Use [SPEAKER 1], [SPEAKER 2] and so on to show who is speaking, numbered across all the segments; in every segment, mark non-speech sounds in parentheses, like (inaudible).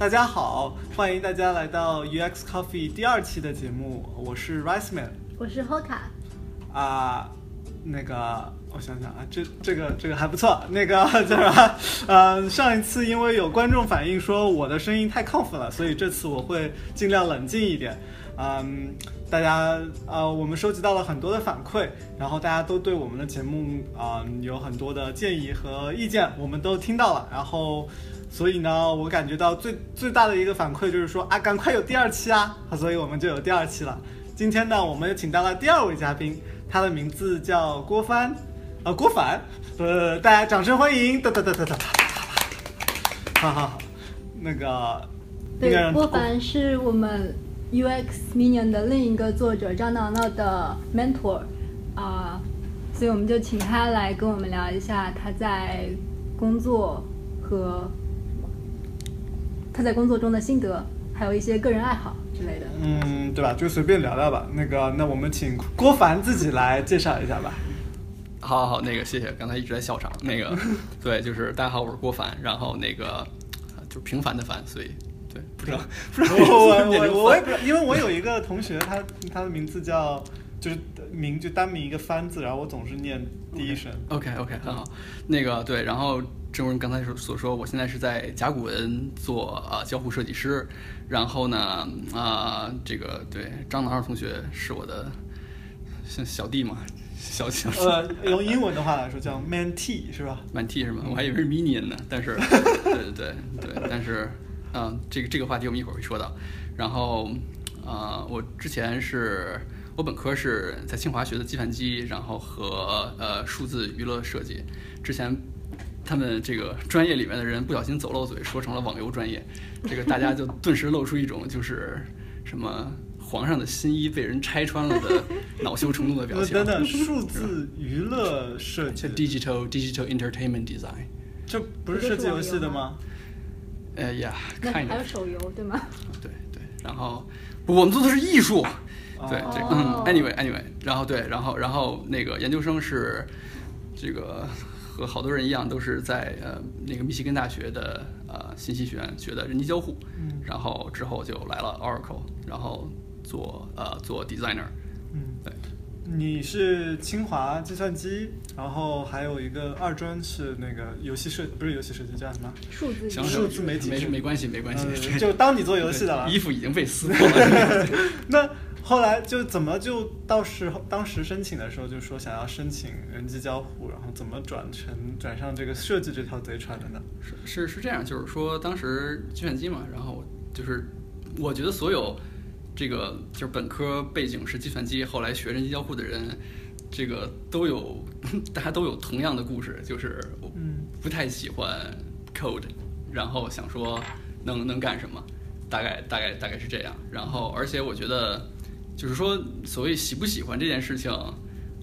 [SPEAKER 1] 大家好，欢迎大家来到 UX Coffee 第二期的节目，我是 Rice Man
[SPEAKER 2] 我是 Hoka，
[SPEAKER 1] 啊、那个我想想啊，这这个这个还不错，那个 (laughs) 叫什么？呃，上一次因为有观众反映说我的声音太亢奋了，所以这次我会尽量冷静一点。嗯，大家呃，我们收集到了很多的反馈，然后大家都对我们的节目啊、有很多的建议和意见，我们都听到了。然后，所以呢，我感觉到最最大的一个反馈就是说啊，赶快有第二期啊，所以我们就有第二期了。今天呢，我们又请到了第二位嘉宾，他的名字叫郭帆，呃，郭凡，呃，大家掌声欢迎，哒哒哒哒哒，好好好，那个，
[SPEAKER 2] 对，郭凡是我们 UX Minion 的另一个作者张闹闹的 mentor 啊、所以我们就请他来跟我们聊一下他在工作和。他在工作中的心得，还有一些个人爱好之类的。
[SPEAKER 1] 嗯，对吧？就随便聊聊吧。那个，那我们请郭凡自己来介绍一下吧。
[SPEAKER 3] 好好好，那个谢谢，刚才一直在笑场。那个，(laughs) 对，就是大家好，我是郭凡，然后那个呃就是平凡的凡，所以对，不知道不知道
[SPEAKER 1] 我 (laughs) 我我也不知道，因为我有一个同学，他他的名字叫就是名就单名一个帆字，然后我总是念第一声。
[SPEAKER 3] OK OK 很好，那个对，然后正如刚才所所说，我现在是在甲骨文做呃交互设计师，然后呢啊、这个对张挠挠同学是我的像小弟嘛，小小
[SPEAKER 1] 呃，用英文的话来说叫 mentee 是吧？
[SPEAKER 3] 满 T 是吗？我还以为是 Minion 呢，但是，(laughs) 对对对对，但是，嗯、这个这个话题我们一会儿会说到。然后，呃，我之前是我本科是在清华学的计算机，然后和呃数字娱乐设计。之前他们这个专业里面的人不小心走漏嘴，说成了网游专业，这个大家就顿时露出一种就是什么皇上的新衣被人拆穿了的 (laughs) 恼羞成怒的表情。
[SPEAKER 1] 呃等等，数字娱乐设计
[SPEAKER 3] ，digital digital entertainment design。
[SPEAKER 1] 这不是设计游戏的吗？
[SPEAKER 3] 哎呀，看一下，
[SPEAKER 2] 还有手游对吗？
[SPEAKER 3] 对对，然后我们做的是艺术，对
[SPEAKER 1] 哦
[SPEAKER 3] 这个嗯
[SPEAKER 2] 哦
[SPEAKER 3] ，anyway anyway，然后对，然后然后那个研究生是这个和好多人一样，都是在呃那个密西根大学的呃信息学院学的人机交互，
[SPEAKER 1] 嗯
[SPEAKER 3] 然后之后就来了 Oracle，然后做呃做 designer，
[SPEAKER 1] 嗯，
[SPEAKER 3] 对。
[SPEAKER 1] 你是清华计算机，然后还有一个二专是那个游戏设，不是游戏设计叫什么？
[SPEAKER 2] 数字
[SPEAKER 3] 行
[SPEAKER 1] 数字媒体是
[SPEAKER 3] 没没关系没关系，
[SPEAKER 1] 呃 (laughs) 就当你做游戏的了
[SPEAKER 3] 衣。服已经被撕 (laughs) 破了。(laughs)
[SPEAKER 1] 那后来就怎么就到时候当时申请的时候就说想要申请人机交互，然后怎么转成转上这个设计这条贼船的呢？
[SPEAKER 3] 是是是这样，就是说当时计算机嘛，然后就是我觉得所有这个就是本科背景是计算机，后来学人机交互的人，这个都有 (laughs) 大家都有同样的故事，就是
[SPEAKER 1] 嗯
[SPEAKER 3] 不太喜欢 code，然后想说能能干什么，大概大概大概是这样。然后而且我觉得就是说所谓喜不喜欢这件事情，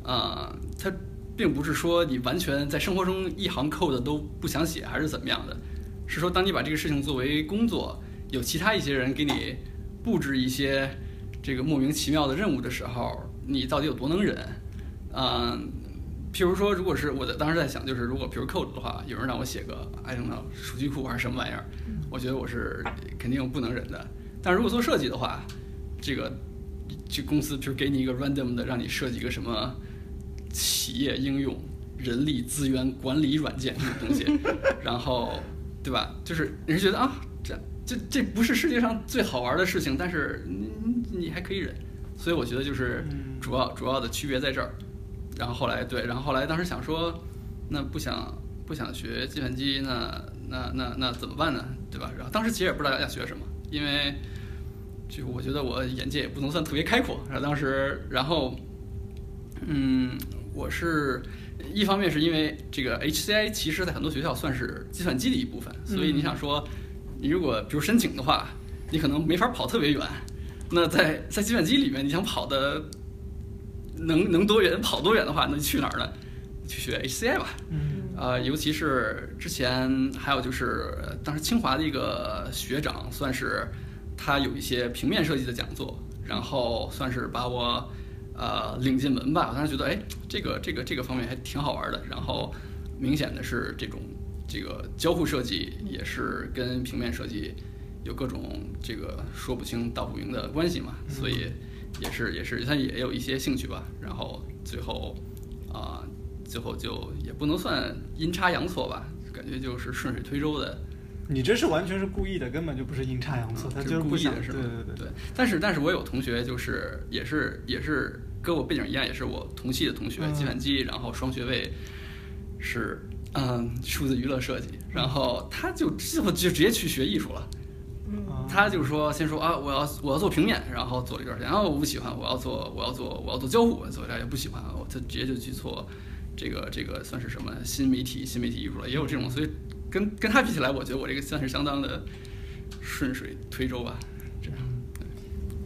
[SPEAKER 3] 啊、它并不是说你完全在生活中一行 code 都不想写还是怎么样的，是说当你把这个事情作为工作，有其他一些人给你布置一些这个莫名其妙的任务的时候，你到底有多能忍？嗯、譬如说，如果是我的当时在想，就是如果比如 code 的话，有人让我写个 I don't know 数据库还是什么玩意儿，我觉得我是肯定不能忍的。但如果做设计的话，这个这公司就是给你一个 random 的，让你设计一个什么企业应用、人力资源管理软件这种东西，然后对吧？就是人觉得啊，这这这不是世界上最好玩的事情，但是你你你还可以忍，所以我觉得就是
[SPEAKER 1] 嗯
[SPEAKER 3] 主要主要的区别在这儿。然后后来对，然后后来当时想说，那不想不想学计算机，那那那那怎么办呢？对吧？然后当时其实也不知道要学什么，因为就我觉得我眼界也不能算特别开阔。然后当时，然后嗯，我是一方面是因为这个 HCI 其实在很多学校算是计算机的一部分，所以你想说，你如果比如申请的话，你可能没法跑特别远。那在在计算机里面，你想跑的能能多远跑多远的话，那你去哪儿呢？去学 HCI 吧。
[SPEAKER 1] 嗯
[SPEAKER 3] 呃，尤其是之前还有就是呃当时清华的一个学长，算是他有一些平面设计的讲座，然后算是把我呃领进门吧。我当时觉得，哎，这个这个这个方面还挺好玩的。然后明显的是这种这个交互设计也是跟平面设计有各种这个说不清道不明的关系嘛，所以也是也是他也有一些兴趣吧，然后最后啊、最后就也不能算阴差阳错吧，感觉就是顺水推舟的。
[SPEAKER 1] 你这是完全是故意的，根本就不是阴差阳错，他就是
[SPEAKER 3] 故意的是吧？
[SPEAKER 1] 对对对。
[SPEAKER 3] 对。但是但是我有同学就是也是也是跟我背景一样，也是我同系的同学，
[SPEAKER 1] 嗯
[SPEAKER 3] 计算机，然后双学位是嗯数字娱乐设计，然后他就之后就直接去学艺术了。他就说先说啊，我要我要做平面，然后做了一段时间，然后我不喜欢，我要做我要做我要做交互，做一下也不喜欢，我他直接就去做这个这个算是什么新媒体新媒体艺术了，也有这种，所以跟跟他比起来，我觉得我这个算是相当的顺水推舟吧，这样。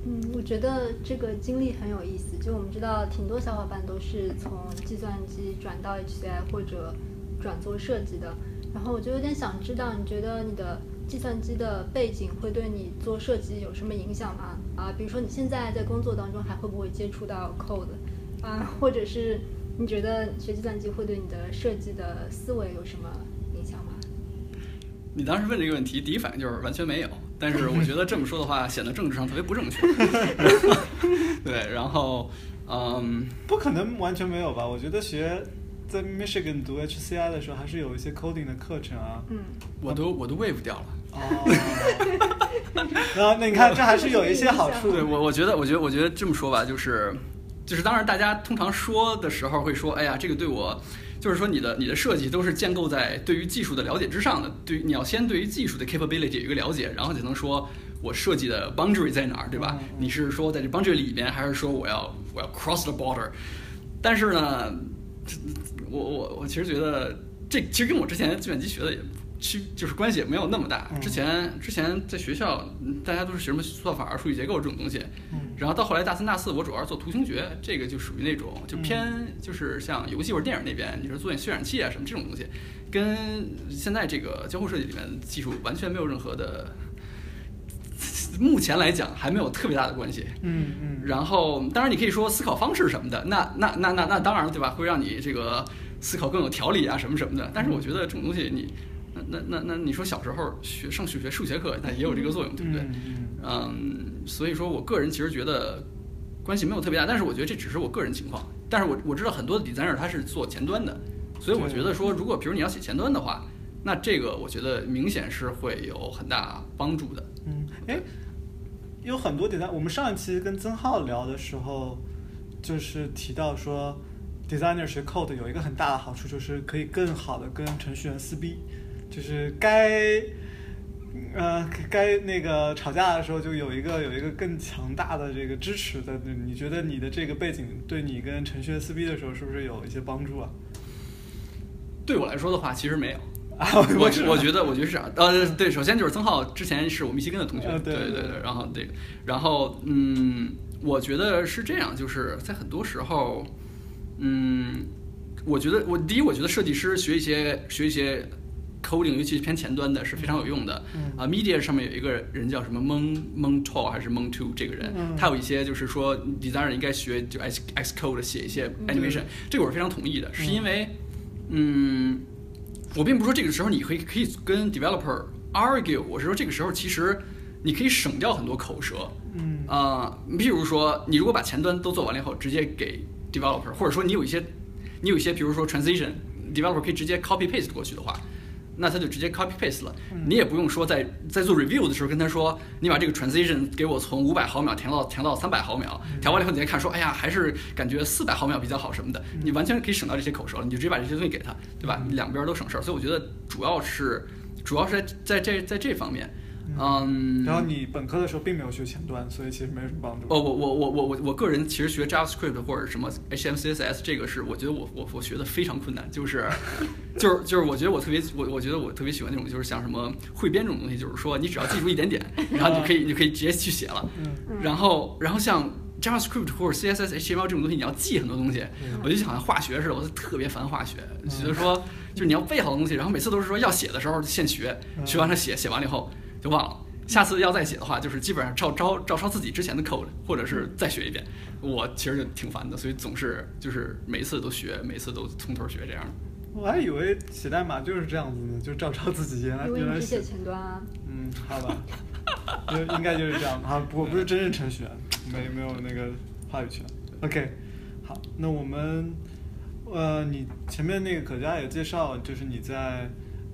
[SPEAKER 2] 嗯，我觉得这个经历很有意思。就我们知道，挺多小伙伴都是从计算机转到 HCI 或者转做设计的。然后我就有点想知道，你觉得你的计算机的背景会对你做设计有什么影响吗？啊，比如说你现在在工作当中还会不会接触到 code？啊，或者是你觉得学计算机会对你的设计的思维有什么影响吗？
[SPEAKER 3] 你当时问这个问题，第一反应就是完全没有。但是我觉得这么说的话，显得政治上特别不正确。(laughs) 对，然后，嗯，
[SPEAKER 1] 不可能完全没有吧？我觉得学在 Michigan 读 HCI 的时候，还是有一些 coding 的课程啊。
[SPEAKER 2] 嗯，
[SPEAKER 3] 我都我都 wave 掉了。
[SPEAKER 1] 哦，(laughs) 然后那你看，这还是有一些好处的。
[SPEAKER 3] 对我，我觉得，我觉得，我觉得这么说吧，就是，就是，当然，大家通常说的时候会说，哎呀，这个对我，就是说你的你的设计都是建构在对于技术的了解之上的，对于你要先对于技术的 capability 有一个了解，然后才能说我设计的 boundary 在哪儿，对吧？你是说在这 boundary 里面，还是说我要我要 cross the border？但是呢，这我我我其实觉得这其实跟我之前计算机学的也区就是关系也没有那么大。
[SPEAKER 1] 嗯
[SPEAKER 3] 之前之前在学校，嗯大家都是学什么算法、数据结构这种东西，
[SPEAKER 1] 嗯
[SPEAKER 3] 然后到后来大三、大四，我主要是做图形学，这个就属于那种就
[SPEAKER 1] 嗯
[SPEAKER 3] 偏就是像游戏或者电影那边，你说做点渲染器啊什么这种东西，跟现在这个交互设计里面的技术完全没有任何的，目前来讲还没有特别大的关系。
[SPEAKER 1] 嗯嗯。
[SPEAKER 3] 然后，当然你可以说思考方式什么的，那那那那那当然了，对吧？会让你这个思考更有条理啊，什么什么的。但是我觉得这种东西你，那那那那你说小时候学上数学数学课，那也有这个作用，对不对？
[SPEAKER 1] 嗯
[SPEAKER 3] 所以说我个人其实觉得关系没有特别大，但是我觉得这只是我个人情况。但是我我知道很多的 designer 他是做前端的，所以我觉得说，如果比如你要写前端的话，那这个我觉得明显是会有很大帮助的。
[SPEAKER 1] 嗯，哎，有很多 design，我们上一期跟曾浩聊的时候，就是提到说，designer 学 code 有一个很大的好处，就是可以更好的跟程序员撕逼，就是该。呃，该那个吵架的时候，就有一个有一个更强大的这个支持的。你觉得你的这个背景对你跟陈轩撕逼的时候，是不是有一些帮助啊？
[SPEAKER 3] 对我来说的话，其实没有。(laughs)
[SPEAKER 1] 啊，
[SPEAKER 3] 我我觉得我觉得是啊，呃，对，首先就是曾浩之前是我密西根的同学，
[SPEAKER 1] 对对
[SPEAKER 3] 对，然后对，然后嗯，我觉得是这样，就是在很多时候，嗯，我觉得我第一，我觉得设计师学一些学一些 coding，尤其是偏前端的，是非常有用的。
[SPEAKER 1] 嗯
[SPEAKER 3] 啊，media 上面有一个人叫什么蒙蒙 t o 还是蒙 two 这个人，
[SPEAKER 1] 嗯
[SPEAKER 3] 他有一些就是说 designer 应该学就 X X code 写一些 animation，、这个我是非常同意的，是因为嗯。我并不是说这个时候你可以可以跟 developer argue，我是说这个时候其实你可以省掉很多口舌。
[SPEAKER 1] 嗯
[SPEAKER 3] 啊、譬如说你如果把前端都做完了以后，直接给 developer，或者说你有一些你有一些比如说 transition，developer 可以直接 copy paste 过去的话，那他就直接 copy paste 了，你也不用说在在做 review 的时候跟他说，你把这个 transition 给我从五百毫秒调到调到三百毫秒，调完了以后你再看说，哎呀，还是感觉四百毫秒比较好什么的，你完全可以省到这些口舌了，你就直接把这些东西给他，对吧？你两边都省事儿，所以我觉得主要是主要是在在这在这方面，嗯，
[SPEAKER 1] 然后你本科的时候并没有学前端，所以其实没什么帮助。
[SPEAKER 3] 哦，我我我我我我个人其实学 JavaScript 或者什么 HMCSS 这个是我觉得我我我学的非常困难，就是就是就是我觉得我特别我我觉得我特别喜欢那种就是像什么汇编这种东西，就是说你只要记住一点点，(laughs) 然后你就可以你就可以直接去写了。
[SPEAKER 1] 嗯。
[SPEAKER 3] 然后然后像 JavaScript 或者 CSS、HTML 这种东西，你要记很多东西，我就好像化学似的，我就特别烦化学，觉得说就是你要背好多东西，然后每次都是说要写的时候现学，学完了写，写完了以后就忘了。下次要再写的话，就是基本上照抄照抄自己之前的 code，或者是再学一遍。我其实就挺烦的，所以总是就是每一次都学，每次都从头学这样。
[SPEAKER 1] 我还以为写代码就是这样子呢，就照抄自己原来
[SPEAKER 2] 因为
[SPEAKER 1] 原来写
[SPEAKER 2] 你只写。前端啊。
[SPEAKER 1] 嗯，好吧。就应该就是这样啊，我不是真正程序员，没没有那个话语权。OK，好，那我们呃，你前面那个可嘉也介绍，就是你在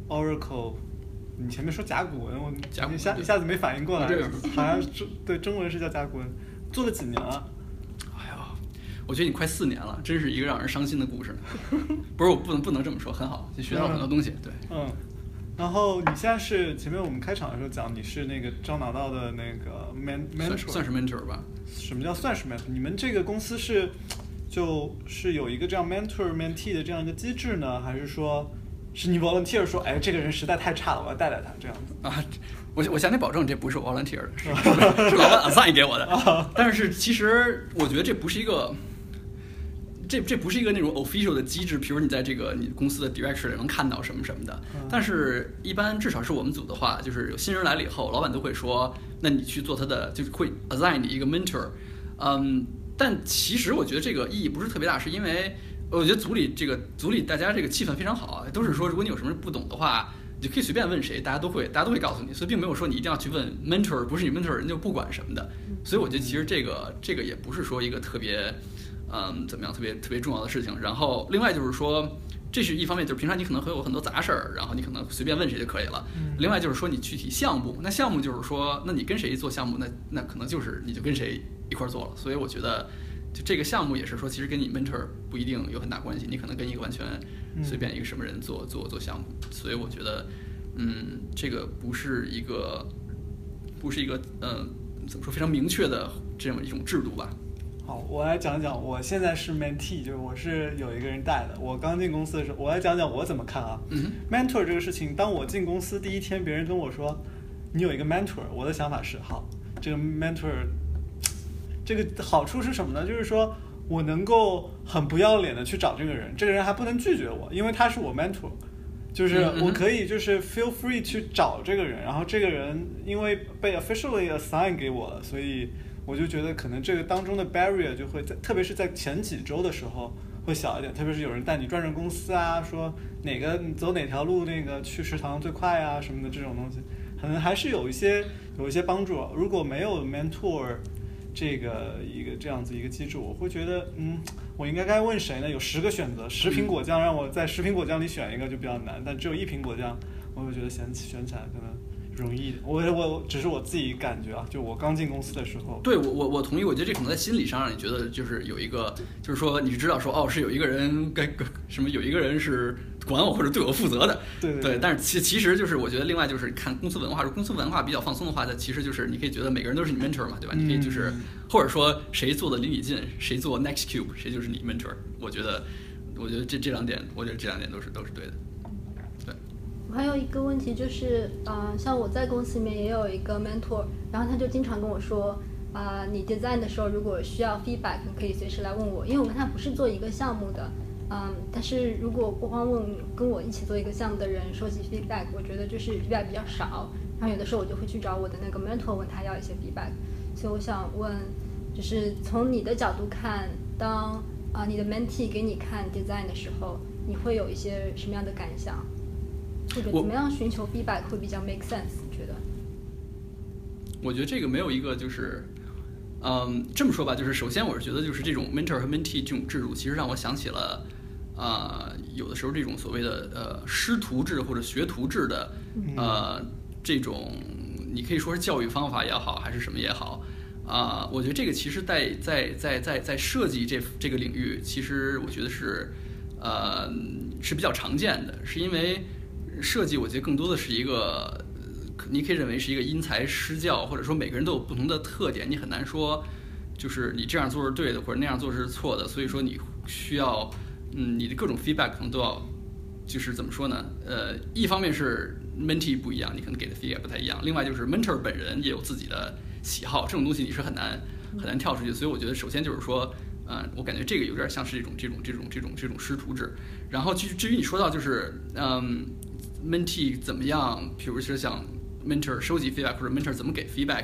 [SPEAKER 1] Oracle，你前面说甲骨文，我
[SPEAKER 3] 甲骨文
[SPEAKER 1] 一下
[SPEAKER 3] 对
[SPEAKER 1] 一下子没反应过来，好像中对中文是叫甲骨文，做了几年了？
[SPEAKER 3] 哎呀，我觉得你快四年了，真是一个让人伤心的故事。(laughs) 不是，我不能不能这么说，很好，就学到了很多东西。对，
[SPEAKER 1] 嗯，然后你现在是前面我们开场的时候讲你是那个张拿到的那个 man
[SPEAKER 3] 算
[SPEAKER 1] mentor，
[SPEAKER 3] 是算是 mentor 吧。
[SPEAKER 1] 什么叫算是 mentor？你们这个公司是就是有一个这样 mentor mentee 的这样一个机制呢，还是说是你 volunteer 说，哎，这个人实在太差了，我要带带他这样子？
[SPEAKER 3] 啊，我我向你保证，这不是我 volunteer 的，是是是老板 assign 给我的。(laughs) 但是其实我觉得这不是一个，这这不是一个那种 official 的机制，比如你在这个你公司的 directory 里能看到什么什么的。但是一般至少是我们组的话，就是有新人来了以后，老板都会说，那你去做他的，就是会 assign 你一个 mentor。嗯，但其实我觉得这个意义不是特别大，是因为我觉得组里这个组里大家这个气氛非常好啊，都是说如果你有什么不懂的话，你就可以随便问谁，大家都会大家都会告诉你，所以并没有说你一定要去问 mentor，不是你 mentor 人就不管什么的。所以我觉得其实这个这个也不是说一个特别嗯怎么样特别特别重要的事情。然后另外就是说。这是一方面，就是平常你可能会有很多杂事儿，然后你可能随便问谁就可以了。另外就是说你具体项目，那项目就是说，那你跟谁做项目，那那可能就是你就跟谁一块儿做了。所以我觉得，就这个项目也是说，其实跟你 mentor 不一定有很大关系，你可能跟一个完全随便一个什么人做做做项目。所以我觉得，嗯，这个不是一个不是一个嗯、呃、怎么说非常明确的这么一种制度吧。
[SPEAKER 1] 好，我来讲讲，我现在是 mentee，就是我是有一个人带的。我刚进公司的时候，我来讲讲我怎么看啊。
[SPEAKER 3] 嗯
[SPEAKER 1] mentor 这个事情，当我进公司第一天，别人跟我说你有一个 mentor，我的想法是，好，这个 mentor 这个好处是什么呢？就是说我能够很不要脸的去找这个人，这个人还不能拒绝我，因为他是我 mentor。就是我可以就是 feel free 去找这个人，然后这个人因为被 officially assign 给我了，所以我就觉得可能这个当中的 barrier 就会在，特别是在前几周的时候会小一点，特别是有人带你转转公司啊，说哪个走哪条路那个去食堂最快啊什么的这种东西，可能还是有一些有一些帮助。如果没有 mentor 这个一个这样子一个机制，我会觉得嗯，我应该该问谁呢？有十个选择，十瓶果酱让我在十瓶果酱里选一个就比较难，但只有一瓶果酱，我会觉得选起选起来可能。容易一点，我我只是我自己感觉啊，就我刚进公司的时候，
[SPEAKER 3] 对我我我同意，我觉得这可能在心理上让你觉得就是有一个，就是说你知道说哦是有一个人该什么有一个人是管我或者对我负责的，
[SPEAKER 1] 对对对
[SPEAKER 3] 但是其其实就是我觉得另外就是看公司文化，如果公司文化比较放松的话，那其实就是你可以觉得每个人都是你 mentor 嘛，对吧？你可以就是
[SPEAKER 1] 嗯
[SPEAKER 3] 或者说谁做的离你近，谁做 next cube，谁就是你 mentor。我觉得我觉得这这两点，我觉得这两点都是都是对的。
[SPEAKER 2] 我还有一个问题就是，呃，像我在公司里面也有一个 mentor，然后他就经常跟我说，啊、你 design 的时候如果需要 feedback，你可以随时来问我，因为我跟他不是做一个项目的，嗯，但是如果光问跟我一起做一个项目的人收集 feedback，我觉得就是 feedback 比较少，然后有的时候我就会去找我的那个 mentor 问他要一些 feedback，所以我想问，就是从你的角度看，当啊、你的 mentee 给你看 design 的时候，你会有一些什么样的感想？或者怎么样寻求 feedback 会比较 make sense？你觉得？
[SPEAKER 3] 我觉得这个没有一个就是，嗯，这么说吧，就是首先我是觉得就是这种 mentor 和 mentee 这种制度，其实让我想起了，啊、有的时候这种所谓的呃师徒制或者学徒制的，呃这种你可以说是教育方法也好，还是什么也好，啊、我觉得这个其实在在在在在设计这这个领域，其实我觉得是呃是比较常见的，是因为设计我觉得更多的是一个。你可以认为是一个因材施教，或者说每个人都有不同的特点，你很难说就是你这样做是对的，或者那样做是错的。所以说你需要，嗯，你的各种 feedback 可能都要，就是怎么说呢？呃，一方面是 mentee 不一样，你可能给的 feedback 不太一样；另外就是 mentor 本人也有自己的喜好，这种东西你是很难很难跳出去。所以我觉得首先就是说。嗯，我感觉这个有点像是这种这种这种这种这种师徒制。然后至至于你说到就是，嗯，mentee 怎么样？比如说像 mentor 收集 feedback 或者 mentor 怎么给 feedback，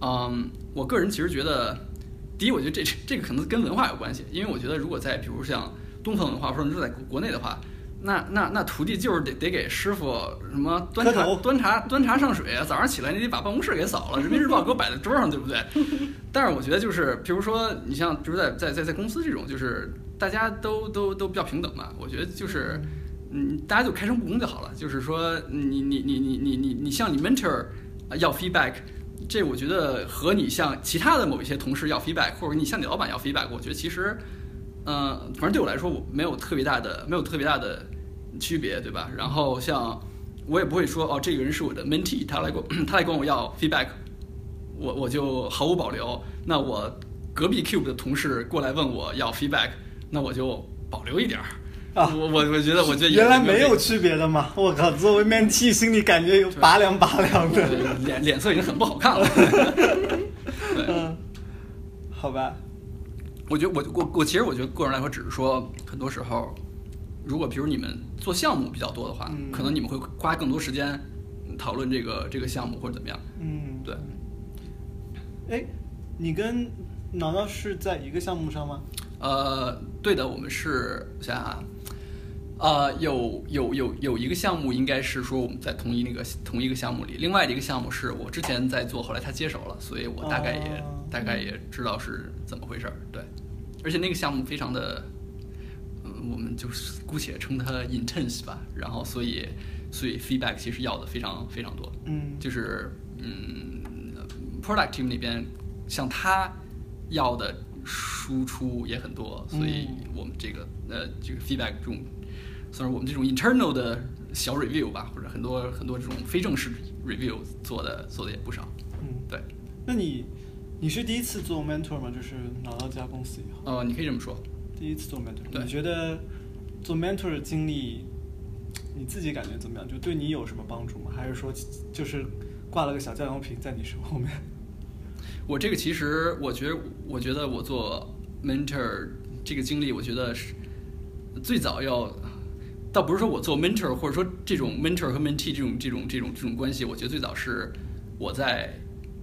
[SPEAKER 3] 嗯，我个人其实觉得，第一，我觉得这这个可能跟文化有关系，因为我觉得如果在比如像东方文化或者是在国内的话那那那徒弟就是得得给师傅什么端茶端茶端茶上水啊，早上起来你得把办公室给扫了，人民日报给我摆在桌上，对不对？(laughs) 但是我觉得就是，比如说你像，比如在在在在公司这种，就是大家都都都比较平等嘛，我觉得就是。嗯，大家就开诚布公就好了。就是说，你你你你你你你向你 mentor 呃要 feedback，这我觉得和你向其他的某一些同事要 feedback，或者你向你老板要 feedback，我觉得其实，呃，反正对我来说，我没有特别大的没有特别大的区别，对吧？然后像我也不会说哦，这个人是我的 mentee，他来跟我 (clears throat) 他来跟我要 feedback，我我就毫无保留。那我隔壁 cube 的同事过来问我要 feedback，那我就保留一点儿。
[SPEAKER 1] 啊
[SPEAKER 3] 我我我觉得我觉得
[SPEAKER 1] 原来没有区别的嘛！我靠，作为 mentee，心里感觉有拔凉拔凉的。
[SPEAKER 3] 脸脸色已经很不好看了。
[SPEAKER 1] 对 (laughs) (laughs) 嗯，好吧，
[SPEAKER 3] 我觉得我我我其实我觉得个人来说，只是说很多时候，如果比如你们做项目比较多的话，
[SPEAKER 1] 嗯
[SPEAKER 3] 可能你们会花更多时间讨论这个这个项目或者怎么样。
[SPEAKER 1] 嗯，
[SPEAKER 3] 对，
[SPEAKER 1] 哎，你跟挠挠是在一个项目上吗？
[SPEAKER 3] 呃，对的，我们是我想想啊，呃，有有有有一个项目应该是说我们在同一那个同一个项目里，另外的一个项目是我之前在做，后来他接手了，所以我大概也、
[SPEAKER 1] 哦
[SPEAKER 3] 大概也知道是怎么回事儿。对，而且那个项目非常的，嗯，我们就是姑且称它 intense 吧，然后所以所以 feedback 其实要的非常非常多。
[SPEAKER 1] 嗯，
[SPEAKER 3] 就是嗯，product team 那边像他要的输出也很多，所以我们这个呃这个 feedback 这种，算是我们这种 internal 的小 review 吧，或者很多很多这种非正式 review 做的做的也不少。
[SPEAKER 1] 嗯，
[SPEAKER 3] 对，
[SPEAKER 1] 那你你是第一次做 mentor 吗？就是拿到这家公司以后，
[SPEAKER 3] 呃，你可以这么说。
[SPEAKER 1] 第一次做 mentor，
[SPEAKER 3] 对
[SPEAKER 1] 你觉得做 mentor 的经历，你自己感觉怎么样？就对你有什么帮助吗？还是说就是挂了个小酱油瓶在你身后面？(laughs)
[SPEAKER 3] 我这个其实，我觉得，我觉得我做 mentor 这个经历，我觉得是最早要，倒不是说我做 mentor，或者说这种 mentor 和 mentee 这种这种这种这种关系，我觉得最早是我在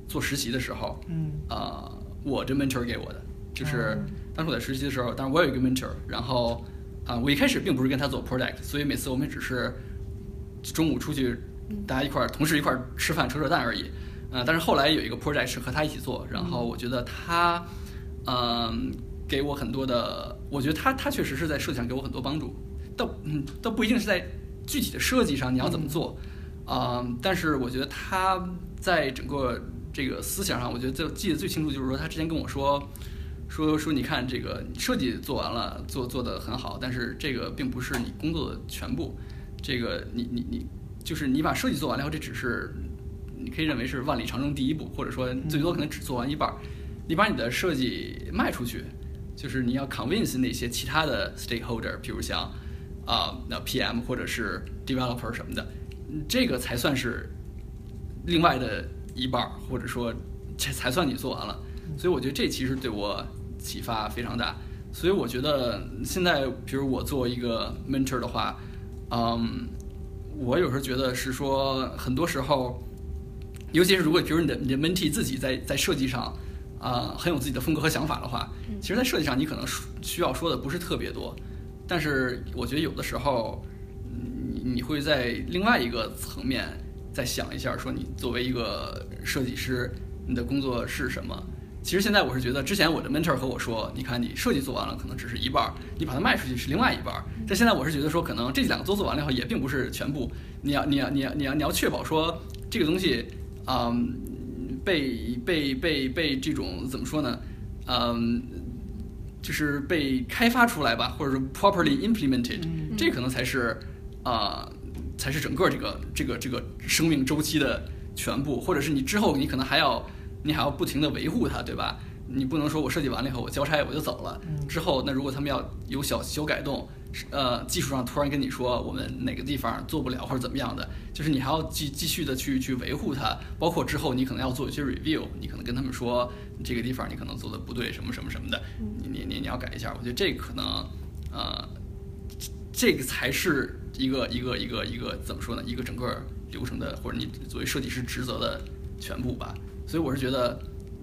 [SPEAKER 3] 做实习的时候，
[SPEAKER 1] 嗯。
[SPEAKER 3] 啊、我这 mentor 给我的，就是
[SPEAKER 1] 哦。
[SPEAKER 3] 当时我在实习的时候，当然我有一个 mentor，然后啊、我一开始并不是跟他做 project，所以每次我们只是中午出去，大家一块儿同事一块儿吃饭扯扯淡而已。呃，但是后来有一个 project 是和他一起做，然后我觉得他，嗯、给我很多的，我觉得他他确实是在设计上给我很多帮助，倒嗯倒不一定是在具体的设计上你要怎么做，啊、但是我觉得他在整个这个思想上，我觉得最记得最清楚就是说他之前跟我说。说说，你看这个设计做完了，做做的很好，但是这个并不是你工作的全部。这个你你你，就是你把设计做完了以后，这只是你可以认为是万里长征第一步，或者说最多可能只做完一半儿。你把你的设计卖出去，就是你要 convince 那些其他的 stakeholder，比如像啊那 PM 或者是 developer 什么的，嗯这个才算是另外的一半儿，或者说这才算你做完了。所以我觉得这其实对我启发非常大。所以我觉得现在，比如我作为一个 mentor 的话，嗯，我有时候觉得是说，很多时候，尤其是如果比如你的你的 mentee 自己在在设计上啊、很有自己的风格和想法的话，其实，在设计上你可能说需要说的不是特别多，但是我觉得有的时候，你你会在另外一个层面再想一下，说你作为一个设计师，你的工作是什么？其实现在我是觉得，之前我的 mentor 和我说，你看你设计做完了，可能只是一半儿，你把它卖出去是另外一半儿。但现在我是觉得说，可能这两个都做完了以后，也并不是全部。你要你要你要你要你要确保说这个东西，嗯，被被被被这种怎么说呢？嗯，就是被开发出来吧，或者是 properly implemented，、
[SPEAKER 1] 嗯
[SPEAKER 3] 这可能才是啊、才是整个这个这个这个生命周期的全部，或者是你之后你可能还要你还要不停的维护它，对吧？你不能说我设计完了以后我交差我就走了，
[SPEAKER 1] 嗯。
[SPEAKER 3] 之后那如果他们要有小小改动，呃，技术上突然跟你说我们哪个地方做不了或者怎么样的，就是你还要继继续的去去维护它，包括之后你可能要做一些 review，你可能跟他们说这个地方你可能做的不对，什么什么什么的，你你你你要改一下，我觉得这可能呃，这个才是一个一个一个一个怎么说呢？一个整个流程的或者你作为设计师职责的全部吧。所以我是觉得，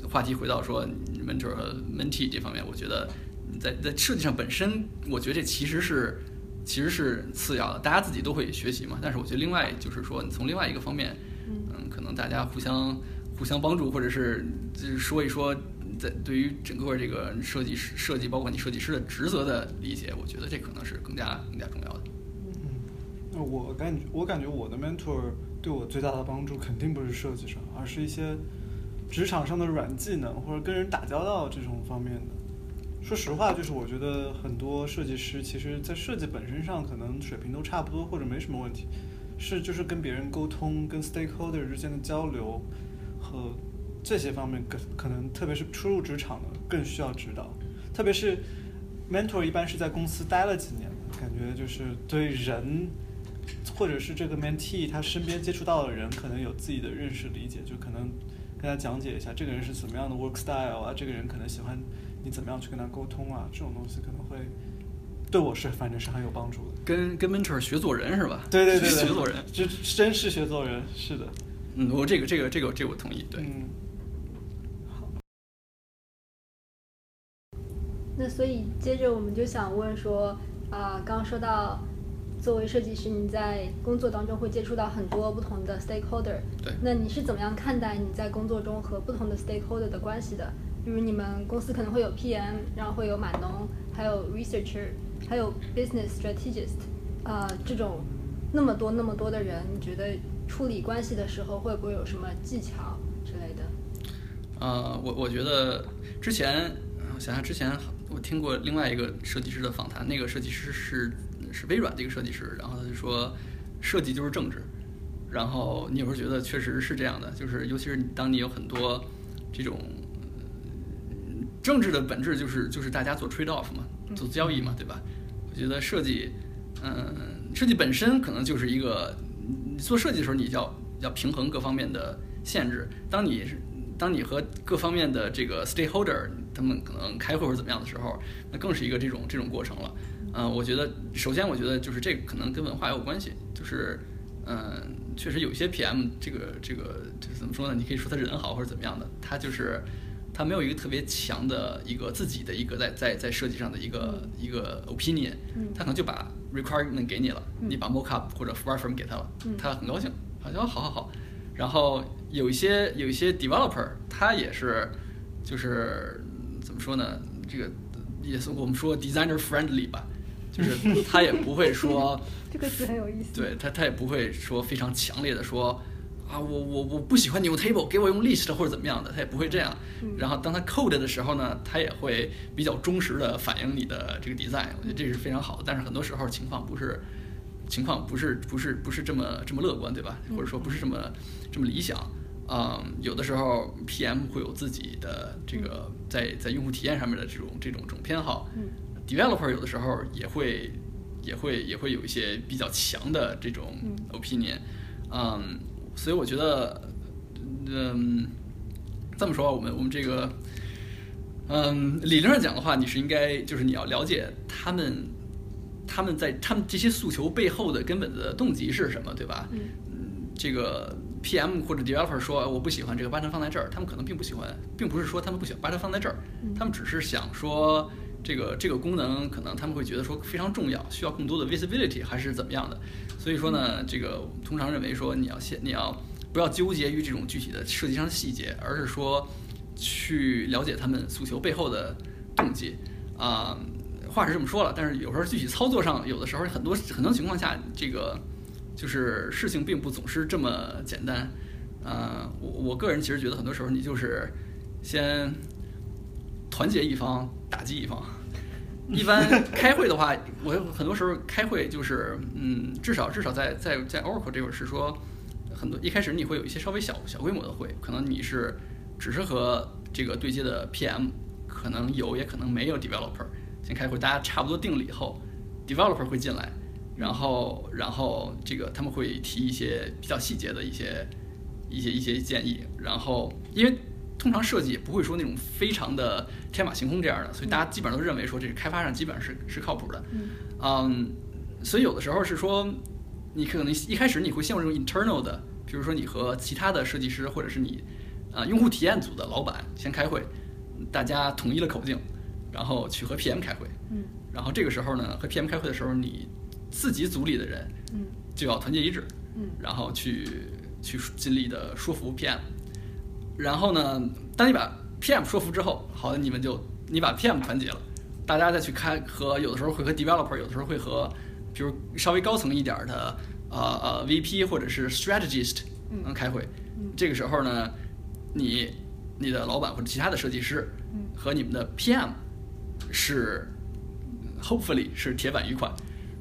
[SPEAKER 3] 话题回到说 mentor 和 mentee 这方面，我觉得在在设计上本身，我觉得这其实是其实是次要的，大家自己都会学习嘛。但是我觉得另外就是说，你从另外一个方面，嗯，可能大家互相互相帮助，或者是就是说一说，在对于整个这个设计师设计，包括你设计师的职责的理解，我觉得这可能是更加更加重要的。
[SPEAKER 1] 嗯那我感觉，我感觉我的 mentor 对我最大的帮助肯定不是设计上，而是一些职场上的软技能或者跟人打交道这种方面的。说实话，就是我觉得很多设计师其实在设计本身上可能水平都差不多或者没什么问题，是就是跟别人沟通、跟 stakeholder 之间的交流和这些方面，可可能特别是初入职场的更需要指导。特别是 mentor 一般是在公司待了几年，感觉就是对人。或者是这个 mentee 他身边接触到的人可能有自己的认识理解，就可能跟他讲解一下这个人是怎么样的 work style 啊，这个人可能喜欢你怎么样去跟他沟通啊，这种东西可能会对我是反正是很有帮助的。
[SPEAKER 3] 跟跟 mentor 学做人是吧？
[SPEAKER 1] 对对对，
[SPEAKER 3] 学做人，
[SPEAKER 1] 这真是学做人，是的。
[SPEAKER 3] 嗯，我这个这个这个这个我同意，对。
[SPEAKER 1] 嗯。
[SPEAKER 2] 那所以接着我们就想问说，啊，刚刚说到。作为设计师，你在工作当中会接触到很多不同的 stakeholder。
[SPEAKER 3] 对。
[SPEAKER 2] 那你是怎么样看待你在工作中和不同的 stakeholder 的关系的？比如你们公司可能会有 PM，然后会有码农，还有 researcher，还有 business strategist，啊，这种那么多那么多的人，你觉得处理关系的时候会不会有什么技巧之类的？
[SPEAKER 3] 呃，我我觉得之前想想之前我听过另外一个设计师的访谈，那个设计师是。是微软的一个设计师，然后他就说，设计就是政治。然后你有时候觉得确实是这样的，就是尤其是当你有很多这种政治的本质，就是 (laughs) 就是大家做 trade off 嘛，做交易嘛，对吧？我觉得设计，嗯，设计本身可能就是一个，你做设计的时候，你要要平衡各方面的限制。当你是当你和各方面的这个 stakeholder 他们可能开会或者怎么样的时候，那更是一个这种这种过程了。嗯，我觉得首先，我觉得就是这个可能跟文化也有关系，就是，嗯，确实有一些 PM，这个这个这怎么说呢？你可以说他人好或者怎么样的，他就是他没有一个特别强的一个自己的一个在在在设计上的一个一个 opinion，他可能就把 requirement 给你了，你把 mockup 或者 wireframe 给他了，他很高兴，好像好好好。然后有一些有一些 developer，他也是就是怎么说呢？这个也是我们说 designer friendly 吧。就是 (laughs) 他也不会说 (laughs)
[SPEAKER 2] 这个词很有意思。
[SPEAKER 3] 对他，他也不会说非常强烈的说啊，我我我不喜欢你用 table，给我用 list 或者怎么样的，他也不会这样。然后当他 code 的时候呢，他也会比较忠实的反映你的这个 design，我觉得这是非常好的。但是很多时候情况不是情况不是不是不是这么这么乐观，对吧？或者说不是这么这么理想。嗯，有的时候 PM 会有自己的这个在在用户体验上面的这种这种这种偏好。developer 有的时候也会，也会也会有一些比较强的这种 opinion，嗯，所以我觉得，嗯，这么说，我们我们这个，嗯，理论上讲的话，你是应该就是你要了解他们，他们在他们这些诉求背后的根本的动机是什么，对吧？
[SPEAKER 2] 嗯，
[SPEAKER 3] 这个 PM 或者 developer 说我不喜欢这个 button 放在这儿，他们可能并不喜欢，并不是说他们不喜欢 button 放在这儿，他们只是想说。这个这个功能可能他们会觉得说非常重要，需要更多的 visibility 还是怎么样的？所以说呢，这个通常认为说你要先你要不要纠结于这种具体的设计上的细节，而是说去了解他们诉求背后的动机啊。话是这么说了，但是有时候具体操作上，有的时候很多很多情况下，这个就是事情并不总是这么简单。呃，我我个人其实觉得很多时候你就是先团结一方，打击一方。一般 (laughs) 开会的话，我很多时候开会就是，嗯，至少至少在在在 Oracle 这会儿是说，很多一开始你会有一些稍微小小规模的会，可能你是只是和这个对接的 PM，可能有也可能没有 developer 先开会，大家差不多定了以后，developer 会进来，然后然后这个他们会提一些比较细节的一些一些一些建议，然后因为。通常设计也不会说那种非常的天马行空这样的，所以大家基本上都认为说这是开发上基本上是是靠谱的。嗯，所以有的时候是说，你可能一开始你会陷入这种 internal 的，比如说你和其他的设计师或者是你啊用户体验组的老板先开会，大家统一了口径，然后去和 PM 开会。
[SPEAKER 2] 嗯，
[SPEAKER 3] 然后这个时候呢，和 PM 开会的时候，你自己组里的人
[SPEAKER 2] 嗯。
[SPEAKER 3] 就要团结一致，
[SPEAKER 2] 嗯。
[SPEAKER 3] 然后去去尽力的说服 PM。然后呢，当你把 PM 说服之后，好的，你们就你把 PM 团结了，大家再去开和有的时候会和 developer，有的时候会和比如稍微高层一点儿的呃呃 VP 或者是 strategist
[SPEAKER 2] 嗯。
[SPEAKER 3] 嗯开会。
[SPEAKER 2] 嗯。
[SPEAKER 3] 这个时候呢，你你的老板或者其他的设计师
[SPEAKER 2] 嗯。
[SPEAKER 3] 和你们的 PM 是 hopefully 是铁板一块，